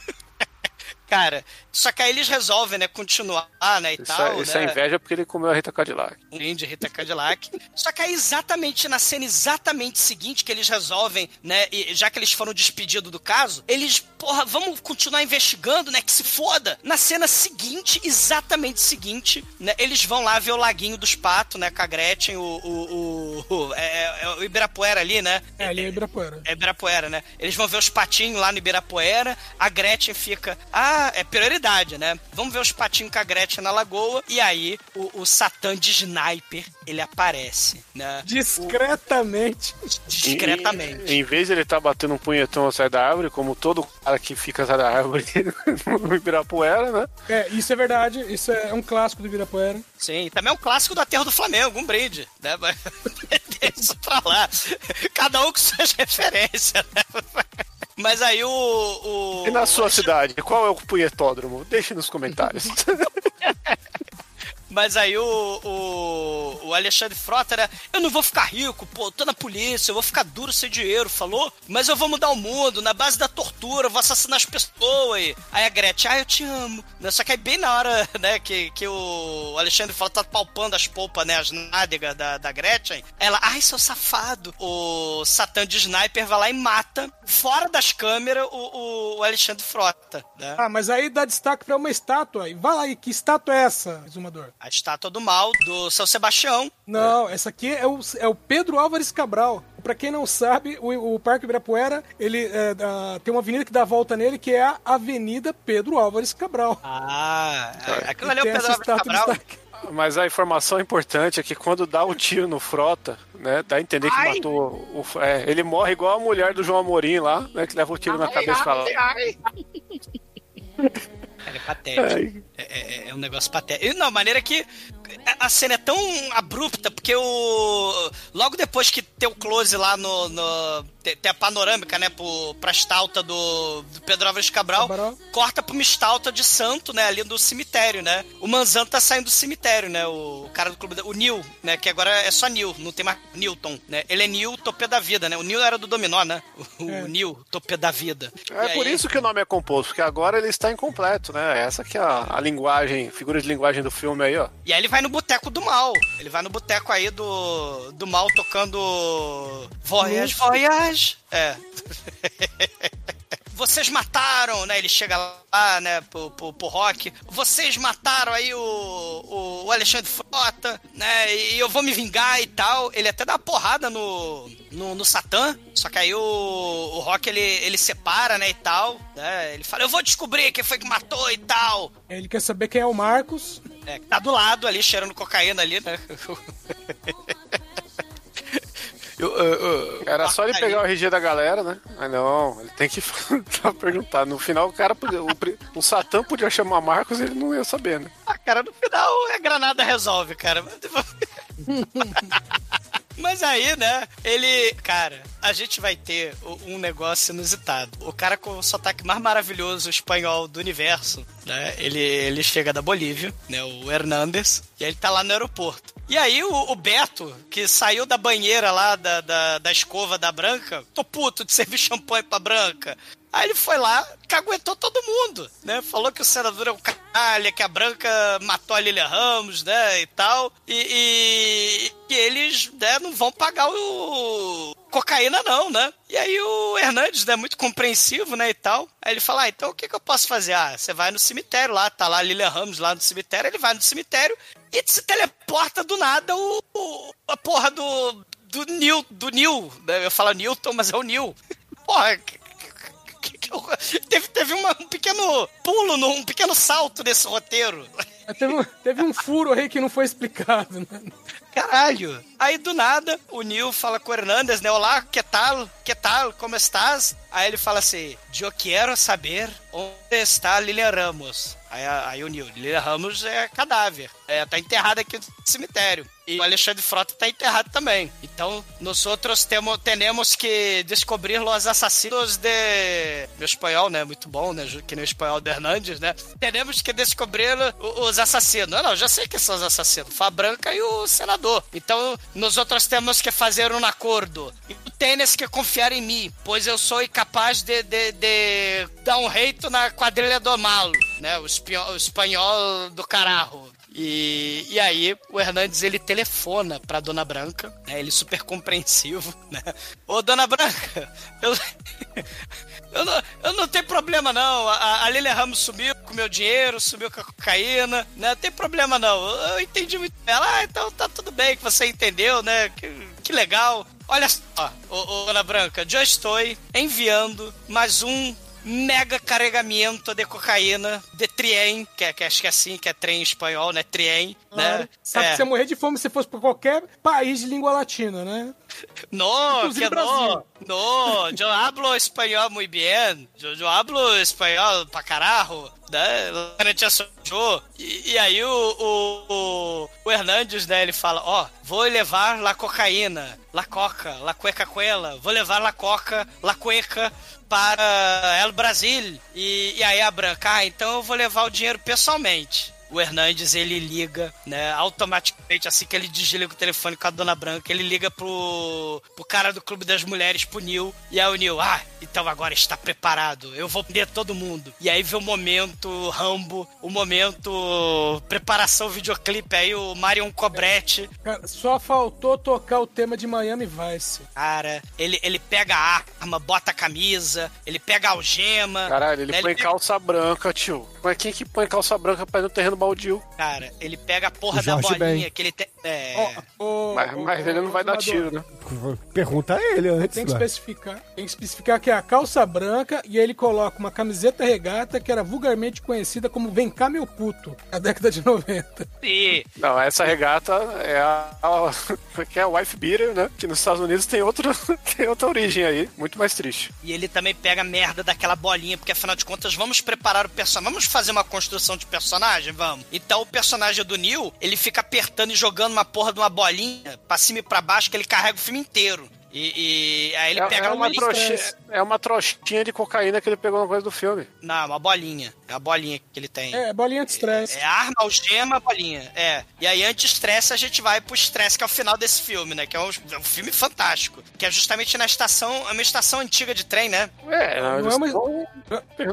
Cara, só que aí eles resolvem, né, continuar, né, e Isso, tal, é, isso é né? inveja porque ele comeu a Rita Cadillac. um brinde Rita Cadillac. <laughs> Só que aí exatamente na cena exatamente seguinte que eles resolvem, né, e já que eles foram despedidos do caso, eles, porra, vamos continuar investigando, né, que se foda. Na cena seguinte, exatamente seguinte, né, eles vão lá ver o laguinho dos patos, né, com a Gretchen, o, o, o, o- é, é o Ibirapuera ali, né? É, ali é Ibirapuera. É Ibirapuera, né? Eles vão ver os patinhos lá no Ibirapuera, a Gretchen fica. Ah, é prioridade, né? Vamos ver os patinhos com a Gretchen na lagoa. E aí, o, o Satã de sniper, ele aparece, né? Discretamente. Discretamente. Em, em vez de ele estar batendo um punhetão atrás da árvore, como todo cara que fica atrás da árvore <laughs> no Ibirapuera, né? É, isso é verdade. Isso é um clássico do Ibirapuera. Sim, também é um clássico do aterro do Flamengo, um brinde, né? Mas <laughs> Deixa pra lá. Cada um com suas referências, né? Mas aí o. o E na sua cidade, qual é o punhetódromo? Deixe nos comentários. <laughs> Mas aí o, o, o Alexandre Frota, né? Eu não vou ficar rico, pô, tô na polícia, eu vou ficar duro sem dinheiro, falou? Mas eu vou mudar o mundo, na base da tortura, vou assassinar as pessoas. Aí, aí a Gretchen, ah, eu te amo. Só que aí bem na hora, <laughs> né, que, que o Alexandre Frota tá palpando as polpas, né, as nádegas da, da Gretchen, ela, ai, seu safado. O Satã de Sniper vai lá e mata, fora das câmeras, o, o Alexandre Frota, né? Ah, mas aí dá destaque pra uma estátua. E vai lá, e que estátua é essa, Exumador? A estátua do mal do São Sebastião. Não, essa aqui é o, é o Pedro Álvares Cabral. Pra quem não sabe, o, o Parque Ibirapuera, ele é, dá- tem uma avenida que dá a volta nele, que é a Avenida Pedro Álvares Cabral. Ah, aquilo E ali é o Pedro Álvares Cabral. Mas a informação importante é que quando dá o tiro no Frota, né, dá a entender que Ai. matou o. é, ele morre igual a mulher do João Amorim lá, né, que leva o tiro na cabeça e fala. Cara, é patético. É, é- é um negócio patético. E, Não, a maneira que a cena é tão abrupta, porque o. Logo depois que tem o close lá no. no- tem, a panorâmica, né, pro, pra estalta do, do Pedro Álvares Cabral, Cabral. corta pra uma estalta de santo, né, ali do cemitério, né? O Manzano tá saindo do cemitério, né? O cara do clube. O Neil, né? Que agora é só Neil, não tem mais Newton, né? Ele é Neil Topê da Vida, né? O Neil era do Dominó, né? O, É. o Neil Topê da Vida. É E por aí- isso que o nome é composto, porque agora ele está incompleto, né? Essa que é a, a linguagem, figura de linguagem do filme aí, ó. E aí ele vai no boteco do mal. Ele vai no boteco aí do, do mal tocando Voyage, Voyage. É. <laughs> Vocês mataram, né? Ele chega lá, né, pro, pro, pro rock. Vocês mataram aí o, o, o Alexandre Frota, né? E eu vou me vingar e tal. Ele até dá uma porrada no, no, no Satã. Só que aí o, o rock ele, ele separa, né? E tal. Né? Ele fala: Eu vou descobrir quem foi que matou e tal. Ele quer saber quem é o Marcos. É, que tá do lado ali, cheirando cocaína ali, né? <laughs> Eu, eu, eu- Era só ele pegar o RG da galera, né? Mas não, ele tem que <laughs> perguntar. No final, o cara podia, o, o Satã podia chamar Marcos e ele não ia saber, né? Ah, cara, no final a granada resolve, cara. <laughs> Mas aí, né, ele. Cara, a gente vai ter um negócio inusitado. O cara com o sotaque mais maravilhoso espanhol do universo, né? Ele, ele chega da Bolívia, né? O Hernandes, e aí ele tá lá no aeroporto. E aí o, o Beto, que saiu da banheira lá da, da, da escova da Branca, tô puto de servir <laughs> champanhe pra Branca. Aí ele foi lá, caguetou todo mundo, né? Falou que o senador é um canalha, que a Branca matou a Lilia Ramos, né? E tal. E, e, e eles né, não vão pagar o cocaína, não, né? E aí o Hernandes, né, muito compreensivo, né, e tal. Aí ele fala, ah, então o que, que eu posso fazer? Ah, você vai no cemitério lá, tá lá a Lilia Ramos lá no cemitério, ele vai no cemitério e se teleporta do nada o, o- a porra do, do Neil, do Neil, né? Eu falo Newton, mas é o Neil. <laughs> Porra, que- que- horror. teve, teve uma- um pequeno pulo, um pequeno salto nesse roteiro. Teve, um- teve um furo aí que não foi explicado, né? Caralho. Aí do nada, o Neil fala com o Hernandes, né? Olá, que tal? Que tal? Como estás? Aí ele fala assim: Eu quero saber onde está Lilian Ramos. Aí, aí o Neil, Lilian Ramos é cadáver. É, tá enterrado aqui no cemitério. E o Alexandre Frota tá enterrado também. Então, nós outros temos, temos que descobrir os assassinos de. Meu espanhol, né? Muito bom, né? Que nem o espanhol do Hernandes, né? Temos que descobrir os assassinos. Não, não, já sei que são os assassinos. Fabranca e o senador. Então, nós outros temos que fazer um acordo. E tu tens que confiar em mim, pois eu sou capaz de, de, de dar um reito na quadrilha do mal, né? O, espanhol, o espanhol do caralho. E, e aí o Hernandes ele telefona pra Dona Branca, né? Ele super compreensivo, né? Ô, Dona Branca, eu, <laughs> eu, não, eu não tenho problema não. A, a Ramos sumiu com meu dinheiro, sumiu com a cocaína, né? Não tem problema não. Eu entendi muito. Ela, ah, então tá tudo bem que você entendeu, né? Que, que legal. Olha só, ô, ô, Dona Branca, já estou enviando mais um mega carregamento de cocaína de trem, que, é, que acho que é assim, que é trem em espanhol, né? Trem, Claro. né? Sabe É. que você ia morrer de fome se fosse pra qualquer país de língua latina, né? No, Inclusive que Brasil. no, no, yo hablo espanhol muy bien, yo, yo hablo espanhol pra carajo, né? E, e aí o, o, o, Hernandes, né, ele fala, ó, vou levar la cocaína, la coca, la cueca cuela, vou levar la coca, la cueca para El Brasil. E, e aí a Branca, ah, então eu vou levar o dinheiro pessoalmente. O Hernandes, ele liga, né, automaticamente, assim que ele desliga o telefone com a Dona Branca, ele liga pro, pro cara do Clube das Mulheres, pro Neil, e aí o Neil, ah, então agora está preparado, eu vou prender todo mundo. E aí vê o momento Rambo, o momento preparação videoclipe, aí o Marion Cobretti, Cara, só faltou tocar o tema de Miami Vice. cara, ele, ele pega a arma, bota a camisa, ele pega a algema. Caralho, ele né, põe pega- calça branca, tio. Mas quem que põe calça branca pra ir no terreno baldio? Cara, ele pega a porra da bolinha que ele tem. É. Ó, ó, Mas, mas ó, ele não vai dar tiro, né? Pergunta a ele antes, Tem que especificar. Tem que especificar que é a calça branca e aí ele coloca uma camiseta regata que era vulgarmente conhecida como Vem cá, meu puto, na década de 90. Sim. Não, essa regata é a, a <laughs> que é a wife beater, né? Que nos Estados Unidos tem outro <laughs> tem outra origem aí, muito mais triste. E ele também pega a merda daquela bolinha, porque afinal de contas, vamos preparar o personagem. Vamos fazer uma construção de personagem? Vamos. Então o personagem do Neil, ele fica apertando e jogando uma porra de uma bolinha pra cima e pra baixo que ele carrega o filme inteiro. E, e aí ele é, pega é uma uma trouxinha, é uma trouxinha de cocaína que ele pegou na coisa do filme. Não, uma bolinha. É a bolinha que ele tem. É, bolinha de estresse. É arma, algema, bolinha. É. E aí, anti-estresse, a gente vai pro estresse, que é o final desse filme, né? Que é um, é um filme fantástico. Que é justamente na estação, é uma estação antiga de trem, né? É, Não eles é uma-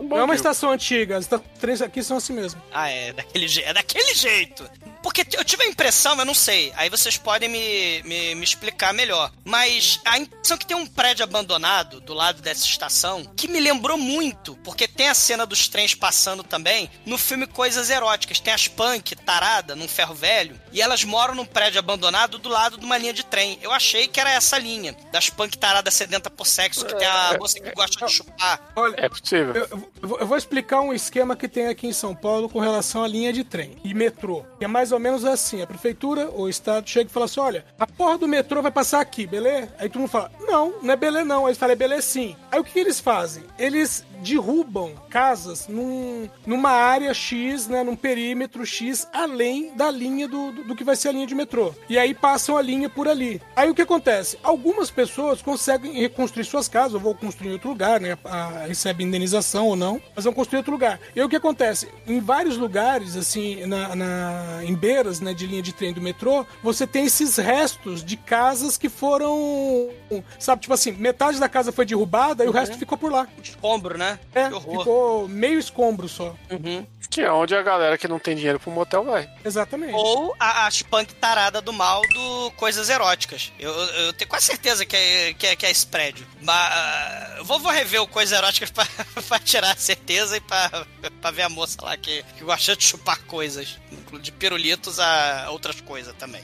Não é uma estação antiga, as trens aqui são assim mesmo. Ah, é daquele, je é daquele jeito. Porque eu tive a impressão, eu não sei, aí vocês podem me, me, me explicar melhor. Mas a impressão que tem um prédio abandonado do lado dessa estação que me lembrou muito, porque tem a cena dos trens passando também no filme Coisas Eróticas. Tem as punk tarada num ferro velho e elas moram num prédio abandonado do lado de uma linha de trem. Eu achei que era essa linha, das punk tarada sedenta por sexo, que tem a moça que gosta de chupar. Olha, É possível. Eu, eu vou- explicar um esquema que tem aqui em São Paulo com relação à linha de trem e metrô. Que é mais ou menos assim: a prefeitura ou o estado chega e fala assim: olha, a porra do metrô vai passar aqui, beleza? Aí todo mundo fala: não, não é beleza não. Aí falam: é beleza sim. Aí o que, que eles fazem? Eles derrubam casas num, numa área X, né, num perímetro X, além da linha do, do, do que vai ser a linha de metrô. E aí passam a linha por ali. Aí o que acontece? Algumas pessoas conseguem reconstruir suas casas, ou vão construir em outro lugar, né? A, recebe indenização ou não, mas vão construir em outro lugar. E aí o que acontece? Em vários lugares, assim, na, na- em beiras né, de linha de trem do metrô, você tem esses restos de casas que foram. Sabe, tipo assim, metade da casa foi derrubada e o resto ficou por lá. Escombro, né? É, ficou meio escombro só. Uhum. Que é onde a galera que não tem dinheiro pro motel vai. Exatamente. Ou a, as punk tarada do mal do Coisas Eróticas. Eu, eu, eu tenho quase certeza que é, que é, que é esse prédio. Mas eu vou, vou rever o Coisas Eróticas <laughs> pra, pra tirar a certeza e pra, pra ver a moça lá que, que gosta de chupar coisas. De pirulitos a outras coisas também.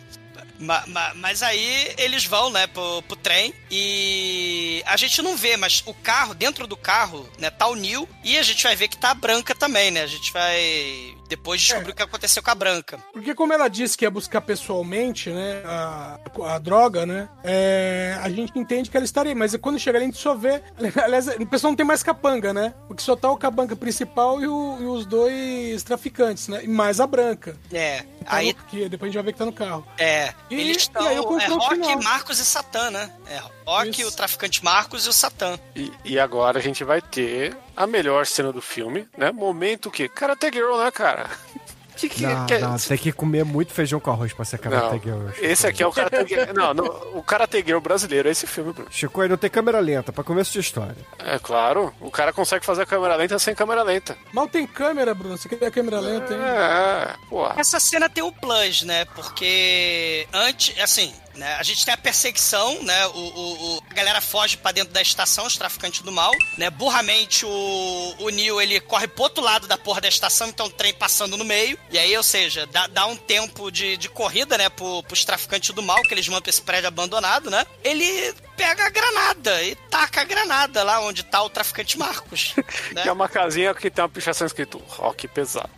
Ma- ma- Mas aí eles vão, né, pro, pro trem e a gente não vê, mas o carro, dentro do carro, né, tá o Neil e a gente vai ver que tá a Branca também, né? A gente vai. Depois descobriu o que aconteceu com a Branca. Porque como ela disse que ia buscar pessoalmente, né, a, a droga, né, é, a gente entende que ela estaria, mas quando chega ali a gente só vê, <laughs> aliás, o pessoal não tem mais capanga, né, porque só tá o capanga principal e, o- e os dois traficantes, né, e mais a branca. É. Tá Aí, depois a gente vai ver que tá no carro. é. E- eles e estão. aí o É Rock. Marcos e Satã, né? É Rock, Isso. o traficante Marcos e o Satã. E, e agora a gente vai ter a melhor cena do filme, né? Momento que. Karate Girl, né, cara? Que, que, Não, que- não, tem que comer muito feijão com arroz pra ser Não, Karate Girl. esse aqui é o Karate Girl. Não, não, o Karate Girl brasileiro é esse filme, Bruno. Chico, aí não tem câmera lenta, pra começo de história. É claro, o cara consegue fazer a câmera lenta sem câmera lenta. Mal tem câmera, Bruno, você quer a câmera lenta, hein? É, porra. Essa cena tem o plus, né? Porque antes, assim, né? A gente tem a perseguição, né? O, o- o- a galera foge pra dentro da estação, os traficantes do mal, né? Burramente o, o Neil ele corre pro outro lado da porra da estação, então o trem passando no meio. E aí, ou seja, dá, dá um tempo de, de corrida, né? Pro, pros traficantes do mal, que eles pra esse prédio abandonado, né? Ele pega a granada e taca a granada lá onde tá o traficante Marcos. <laughs> né? Que é uma casinha que tem uma pichação escrito rock pesado.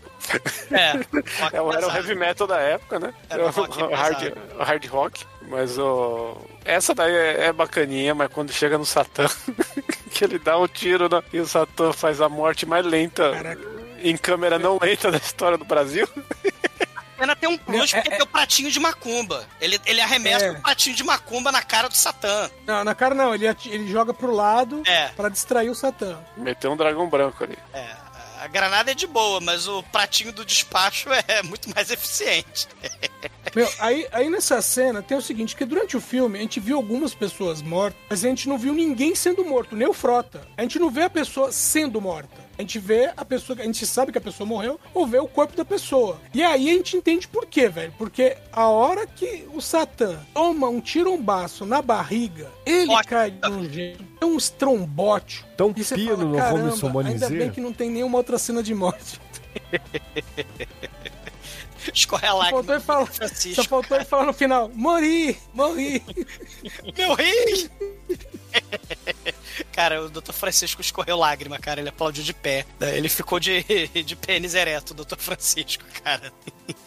É, <laughs> É, era o heavy metal da época, né? Era o rock <laughs> hard, hard rock. Mas o. Essa daí é, é bacaninha, mas quando chega no Satã, <laughs> que ele dá um tiro e o Satã faz a morte mais lenta em câmera não lenta da história do Brasil. cena tem um plus porque tem o pratinho de macumba. Ele, ele arremessa É. o pratinho de macumba na cara do Satã. Não, na cara não, ele, ele joga pro lado É. pra distrair o Satã. Meteu um dragão branco ali. É, a granada é de boa, mas o pratinho do despacho <laughs> é muito mais eficiente. Meu, aí, aí nessa cena tem o seguinte, que durante o filme a gente viu algumas pessoas mortas, mas a gente não viu ninguém sendo morto, nem o Frota. A gente não vê a pessoa sendo morta. A gente vê a pessoa, a gente sabe que a pessoa morreu, ou vê o corpo da pessoa. E aí a gente entende por quê, velho. Porque a hora que o Satã toma um tirombaço na barriga, ele Ótimo. cai de um jeito, um estrombótico. Tão E pino fala, no caramba, Robinson ainda bem que não tem nenhuma outra cena de morte. <laughs> Escorre a Só faltou ele falar, só faltou ele falar no final, morri, morri. <laughs> Meu rei! <laughs> Cara, o Dr. Francisco escorreu lágrima, cara. Ele aplaudiu de pé. né? Ele ficou de, <laughs> de pênis ereto, o Dr. Francisco, cara. <laughs>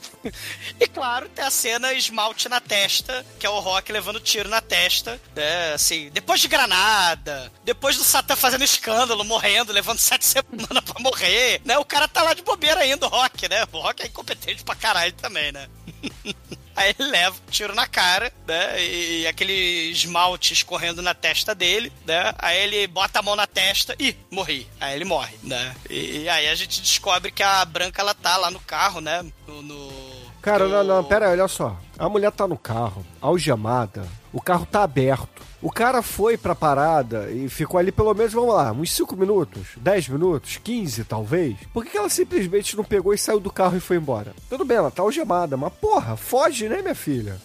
E claro, tem a cena esmalte na testa, que é o Rock levando tiro na testa, né? Assim, depois de granada, depois do Satã fazendo escândalo, morrendo, levando sete <laughs> semanas pra morrer, né? O cara tá lá de bobeira ainda, o Rock, né? O Rock é incompetente pra caralho também, né? Aí ele leva um tiro na cara, né? E aquele esmalte escorrendo na testa dele, né? Aí ele bota a mão na testa e morri. Aí ele morre, né? E, e aí a gente descobre que a Branca ela tá lá no carro, né? No. no- Cara, no- não, não, pera aí, olha só. A mulher tá no carro, algemada, o carro tá aberto. O cara foi pra parada e ficou ali pelo menos, vamos lá, uns 5 minutos, 10 minutos, 15 talvez. Por que, ela simplesmente não pegou e saiu do carro e foi embora? Tudo bem, ela tá algemada, mas porra, foge, né, minha filha?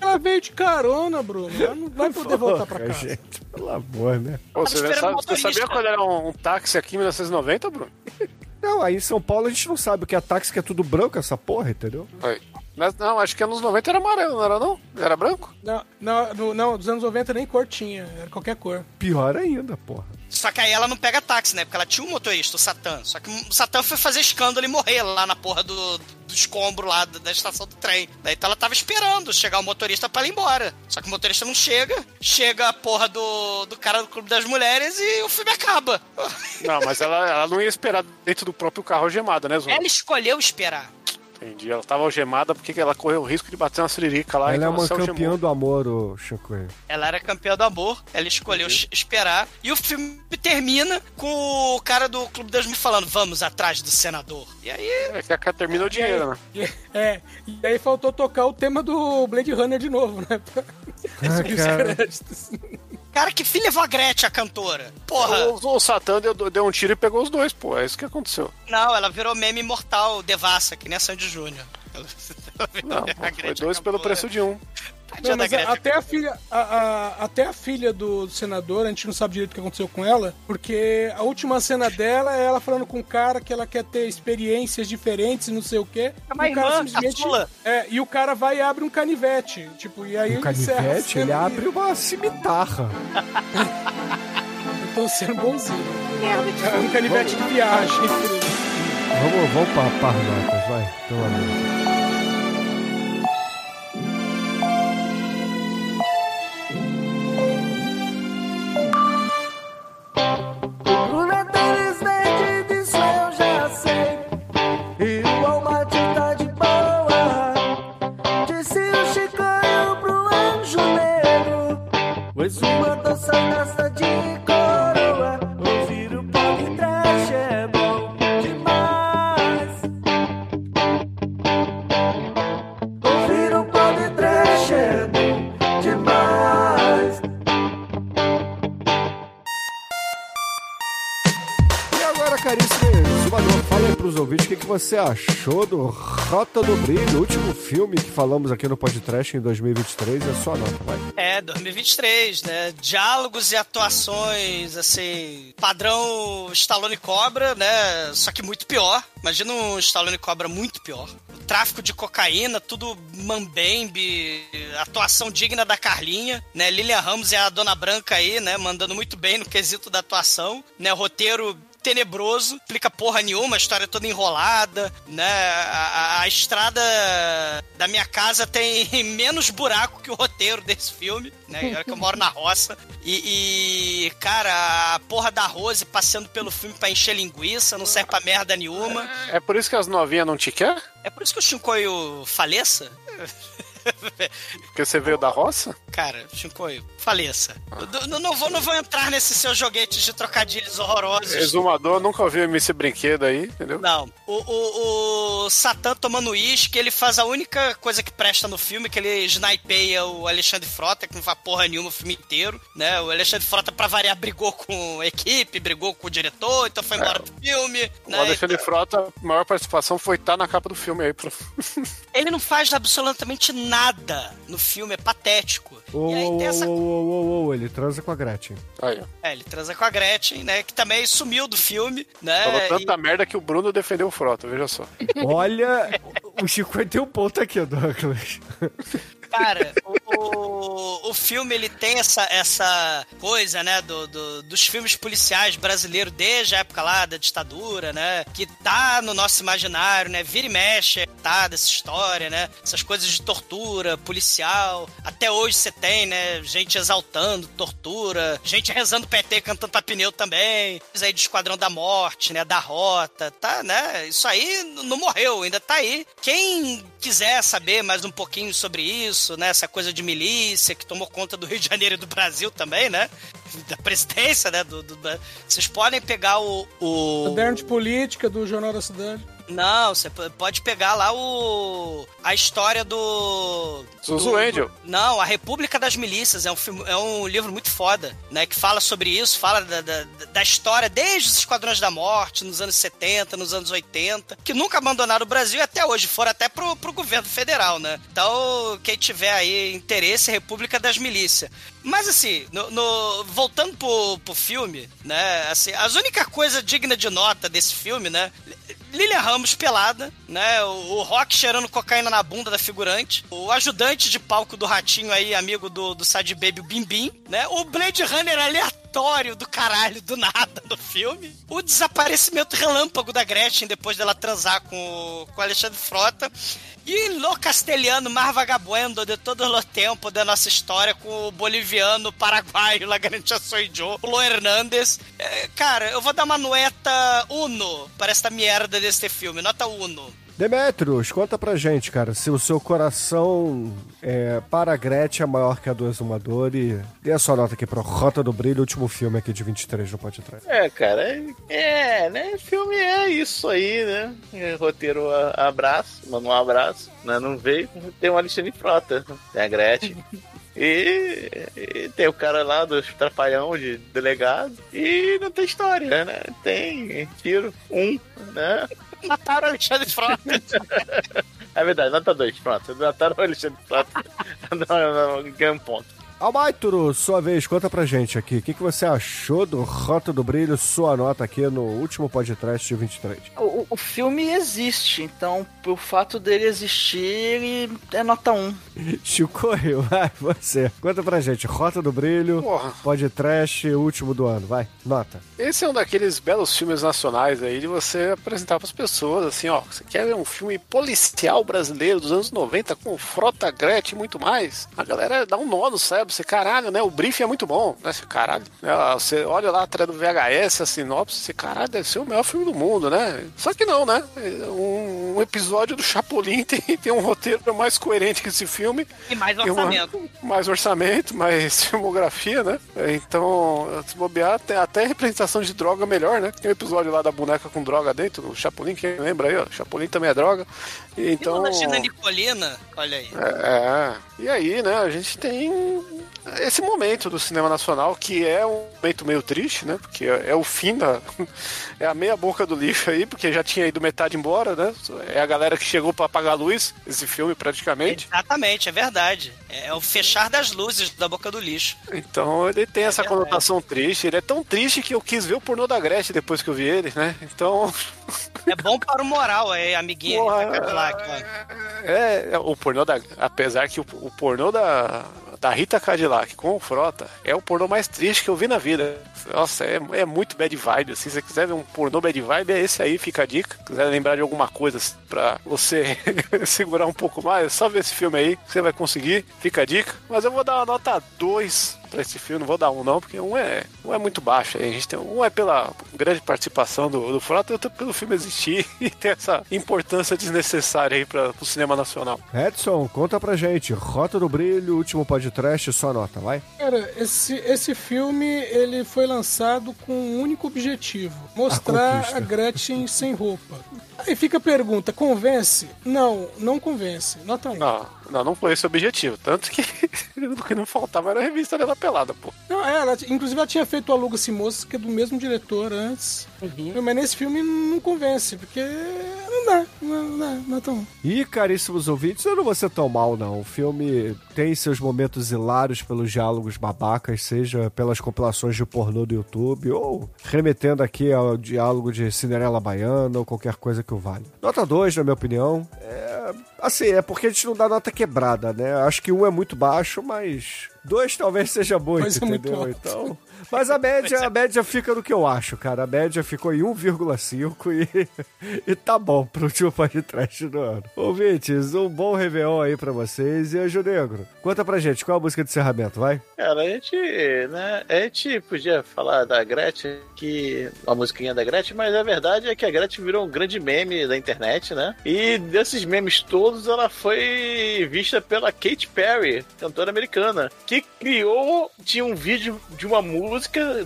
Ela veio de carona, Bruno. Ela não vai <laughs> poder voltar pra casa. gente, pelo amor, né? Pô, você, já sabe- você sabia quando era um, um táxi aqui em 1990, Bruno? Não, aí em São Paulo a gente não sabe o que é táxi, que é tudo branco essa porra, entendeu? Foi. Mas, não, acho que anos 90 era amarelo, não era não? Era branco? Não, não, no- não, dos anos 90 nem cor tinha, era qualquer cor. Pior ainda, porra. Só que aí ela não pega táxi, né? Porque ela tinha um motorista, o Satã. Só que o Satã foi fazer escândalo e morrer lá na porra do, do escombro lá da, da estação do trem. Daí então ela tava esperando chegar o motorista pra ela ir embora. Só que o motorista não chega. Chega a porra do, do cara do Clube das Mulheres e o filme acaba. Não, mas ela, ela não ia esperar dentro do próprio carro algemada, né, Zô? Ela escolheu esperar. Entendi. Ela tava algemada porque ela correu o risco de bater uma siririca lá. Ela é uma se algemou. campeã do amor, o Chico. Ela era campeã do amor, ela escolheu es- esperar. E o filme termina com o cara do Clube das Mulheres falando: vamos atrás do senador. E aí É que a cara termina o dinheiro, né? E, é, e aí faltou tocar o tema do Blade Runner de novo, né? Ah, <laughs> subir os cara. Cara, que filho levou a Gretchen, a cantora? Porra. O, o Satã deu, deu um tiro e pegou os dois, pô. É isso que aconteceu. Não, ela virou meme imortal, devassa, que nem a Sandy Júnior. Não, <laughs> a foi dois pelo preço de um. Não, mas a- até a filha, a, a- até a filha do senador, a gente não sabe direito o que aconteceu com ela, porque a última cena dela é ela falando com um cara que ela quer ter experiências diferentes e não sei o quê. É uma E o cara irmã, caçula. é, e o cara vai e abre um canivete, tipo, e aí a canivete, ele abre uma cimitarra. Eu <laughs> tô sendo bonzinho. É um canivete de viagem. Vamos, vamos para par notas, vai. Pelo amor. Bruno você achou do Rota do Brilho, o último filme que falamos aqui no podcast em 2023. É sua nota, vai. É, 2023, né? Diálogos e atuações, assim, padrão Stallone Cobra, né? Só que muito pior. Imagina um Stallone Cobra muito pior. Tráfico de cocaína, tudo mambembe, atuação digna da Carlinha, né? Lilian Ramos é a Dona Branca aí, né? Mandando muito bem no quesito da atuação, né? Roteiro tenebroso, explica porra nenhuma, a história é toda enrolada, né? A, a- a estrada da minha casa tem <laughs> menos buraco que o roteiro desse filme, né? Olha que eu moro na roça. E, e, cara, a porra da Rose passeando pelo filme pra encher linguiça, não serve pra merda nenhuma. É por isso que as novinhas não te quer? É por isso que o Shinkoio faleça? <laughs> <laughs> Porque você veio da roça? Cara, Shinkoio, faleça. Eu Não, não vou, não vou entrar nesses seus joguetes de trocadilhos horrorosos. Exumador, nunca ouviu esse brinquedo aí, entendeu? Não. O, o, o Satã tomando uísque, ele faz a única coisa que presta no filme, que ele snipeia o Alexandre Frota, que não faz porra nenhuma o filme inteiro, né? O Alexandre Frota, pra variar, brigou com a equipe, brigou com o diretor, então foi embora do filme. O né? Alexandre Frota, a maior participação foi estar na capa do filme aí. Pro... Ele não faz absolutamente nada no filme, é patético. Ô, E aí tem essa ô, ô, ele transa com a Gretchen. Aí. É, ele transa com a Gretchen, né? Que também sumiu do filme, né? Falou e- tanta merda que o Bruno defendeu o Frota, veja só. Olha, o Chico tem um ponto aqui, Douglas. <laughs> Cara, <laughs> o, o, o filme ele tem essa, essa coisa, né, do, do- dos filmes policiais brasileiros desde a época lá da ditadura, né, que tá no nosso imaginário, né, vira e mexe, tá, dessa história, né, essas coisas de tortura policial. Até hoje você tem, né, gente exaltando tortura, gente rezando PT, cantando pra pneu também, isso aí de Esquadrão da Morte, né, da Rota, tá, né, isso aí não morreu, ainda tá aí. Quem quiser saber mais um pouquinho sobre isso, né, essa coisa de milícia que tomou conta do Rio de Janeiro e do Brasil também, né, da presidência, né, do, do- da- vocês podem pegar o... o... Política do Jornal da Cidade. Não, você pode pegar lá o a história do Zuzu do- Angel. não, a República das Milícias é um filme, é um livro muito foda, né, que fala sobre isso, fala da, da, da história desde os Esquadrões da Morte nos anos 70, nos anos 80, que nunca abandonaram o Brasil e até hoje foram até pro, pro governo federal, né? Então, quem tiver aí interesse, República das Milícias. Mas assim, no, no- voltando pro, pro filme, né? Assim, as única coisa digna de nota desse filme, né? Lilian Ramos pelada, né? O, o Rock cheirando cocaína na bunda da figurante. O ajudante de palco do Ratinho aí, amigo do, do Sad Baby, o Bim Bim, né? O Blade Runner aleatório do caralho, do nada, no filme. O desaparecimento relâmpago da Gretchen depois dela transar com, o- com Alexandre Frota. E Lo Castelhano, mais vagabundo de todo o tempo da nossa história com o boliviano, paraguaio, La <laughs> Garantia Soy Joe, o Lo Hernandes. É, cara, eu vou dar uma nueta uno para esta merda deste filme, nota uno. Demetrius, conta pra gente, cara, se o seu coração é, para a Gretchen é maior que a do Exumador e dê a sua nota aqui pro Rota do Brilho, último filme aqui de 23 no Pode Trás. É, cara, é, é, né? Filme é isso aí, né? É, roteiro a- abraço, manda um abraço, né? Não veio, tem o Alexandre Frota, tem a Gretchen. <laughs> E, e tem o cara lá dos trapalhão de delegado. E não tem história, né? Tem tiro, um, né? Mataram o Alexandre Frota. É verdade, nota dois, pronto. Mataram o Alexandre Frota. não, não, ganha um ponto. Almaituro, sua vez, conta pra gente aqui. O que, que você achou do Rota do Brilho, sua nota aqui no último podcast de 23? O, o- filme existe, então, por fato dele existir, ele é nota 1. <laughs> Chico, vai, você. Conta pra gente. Rota do Brilho, Porra. podcast último do ano. Vai, nota. Esse é um daqueles belos filmes nacionais aí de você apresentar pras pessoas, assim, ó. Você quer ver um filme policial brasileiro dos anos 90 com Frota Gretchen e muito mais? A galera dá um nó no cérebro, você, caralho, né? O briefing é muito bom, né? Você, caralho. né, Você olha lá atrás do VHS, a sinopse, você, caralho, deve ser o melhor filme do mundo, né? Só que não, né? Um, um episódio do Chapolin <laughs> tem, tem um roteiro mais coerente que esse filme. E mais E uma- orçamento. mais orçamento, mais <laughs> filmografia, né? Então, se bobear, tem até representação de droga melhor, né? Tem um episódio lá da boneca com droga dentro, o Chapolin, quem lembra aí, ó? Chapolin também é droga. E Então... Então. Imagina Nicolina, olha aí. É, e aí, né, a gente tem esse momento do cinema nacional que é um momento meio triste, né? Porque é, é o fim da. <laughs> É a meia boca do lixo aí, porque já tinha ido metade embora, né? É a galera que chegou pra apagar a luz, esse filme praticamente. Exatamente, é verdade. É o fechar das luzes da boca do lixo. Então ele tem essa verdade. conotação triste. Ele é tão triste que eu quis ver o pornô da Gretchen depois que eu vi ele, né? Então. É bom para o moral, é, amiguinha. Porra, Cadillac. É, é, o pornô da. Apesar que o, o pornô da, da Rita Cadillac com o Frota é o pornô mais triste que eu vi na vida. Nossa, é, é muito bad vibe. Assim, se você quiser ver um pornô bad vibe, é esse aí, fica a dica. Se quiser lembrar de alguma coisa assim, pra você <laughs> segurar um pouco mais, é só ver esse filme aí, você vai conseguir. Fica a dica. Mas eu vou dar uma nota 2 pra esse filme, não vou dar um não, porque um é, um é muito baixo. A gente tem, um é pela grande participação do, do Frota e outro pelo filme existir <laughs> e ter essa importância desnecessária aí para o cinema nacional. Edson, conta pra gente. Rota do Brilho, último podcast, sua nota, vai. Cara, esse, esse filme ele foi lançado com um único objetivo: mostrar conquista. a, Gretchen sem roupa. Aí fica a pergunta: convence? Não, não convence. Nota 1. Não, não, não foi esse o objetivo. Tanto que <laughs> o que não faltava era a revista dela pelada, pô. Não, é, ela, inclusive ela tinha feito o Aluga-se Moças, que é do mesmo diretor antes. Mas nesse filme não convence, porque não dá, não, não dá, nota 1. E, caríssimos ouvintes, eu não vou ser tão mal, não. O filme tem seus momentos hilários pelos diálogos babacas, seja pelas compilações de pornô do YouTube, ou remetendo aqui ao diálogo de Cinderela Baiana, ou qualquer coisa que o vale. Nota 2, na minha opinião. É... Assim, é porque a gente não dá nota quebrada, né? Acho que um é muito baixo, mas... Dois talvez seja muito, é muito entendeu? alto. então... Mas a média, a média fica no que eu acho, cara. A média ficou em 1,5 e, e tá bom pro último podcast do ano. Ouvintes, um bom Réveillon aí pra vocês. E Anjo Negro, conta pra gente, qual é a música de encerramento, vai? Cara, a gente, né, a gente podia falar da Gretchen, que a musiquinha da Gretchen, mas a verdade é que a Gretchen virou um grande meme da internet, né? E desses memes todos, ela foi vista pela Katy Perry, cantora americana, que criou, tinha um vídeo de uma música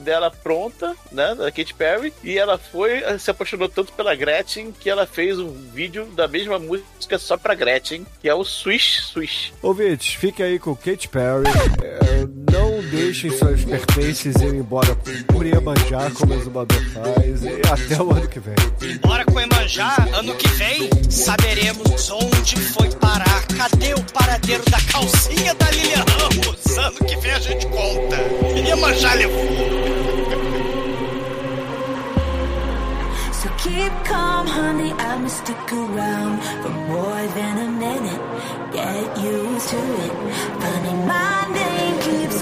dela pronta, né, da Katy Perry, e ela foi, se apaixonou tanto pela Gretchen que ela fez um vídeo da mesma música só pra Gretchen, que é o Swish Swish. Ouvintes, fiquem aí com Katy Perry. É, <laughs> não deixem seus pertences ir embora por Iemanjá, como o Zumbador faz. E até o ano que vem. Bora com Emanjá, ano que vem saberemos onde foi parar. Cadê o paradeiro da calcinha da Lilian Ramos? Ano que vem a gente conta. Iemanjá levou. So keep calm, honey. I'ma stick around for more than a minute. Get used to it. Funny, my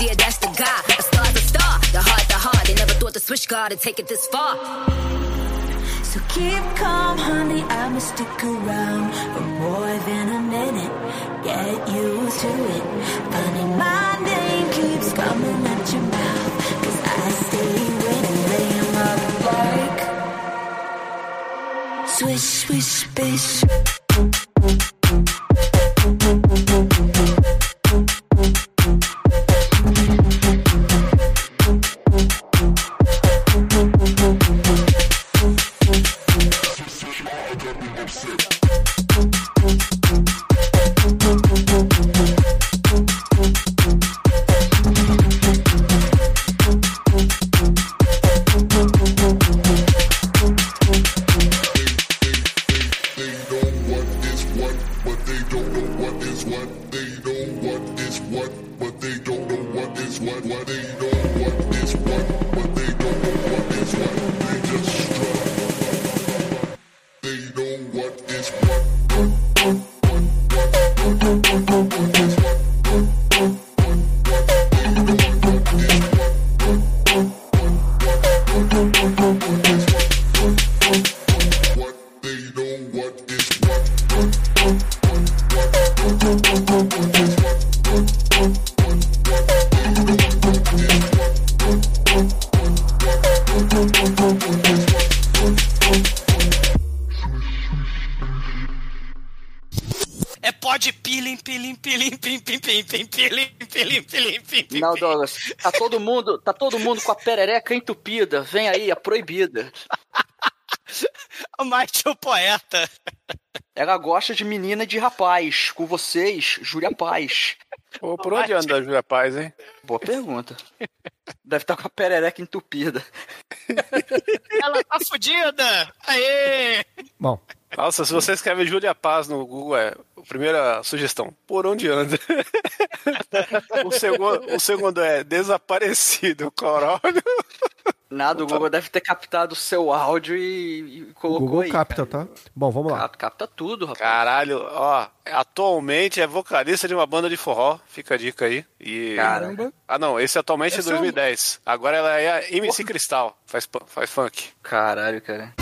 dear, that's the guy. A star's a star, the heart, the heart. They never thought the switch guard would take it this far. So keep calm, honey. I'ma stick around for more than a minute. Get used to it. Funny, my name keeps coming at your mouth. Cause I stay winning, laying up like. Swish, swish, bish. Não, Douglas, tá todo mundo, tá todo mundo com a perereca entupida. Vem aí, a proibida. <laughs> O Mike o poeta. Ela gosta de menina e de rapaz. Com vocês, Júlia Paz. Pô, por onde anda a Júlia Paz, hein? Boa pergunta. Deve estar com a perereca entupida. Ela tá fudida. Aê! Bom, Nossa, se você escreve Júlia Paz no Google, é a primeira sugestão. Por onde anda? <laughs> o, segundo, o segundo é desaparecido, corónio. Nada, o Google deve ter captado o seu áudio e, e o colocou Google aí. capta, tá? Bom, vamos lá. Capta, capta tudo, rapaz. Caralho, ó, atualmente é vocalista de uma banda de forró, fica a dica aí. E... Caramba. Ah não, esse atualmente é Esse é um- 2010. Agora ela é a MC Cristal, faz, faz funk. Caralho, cara.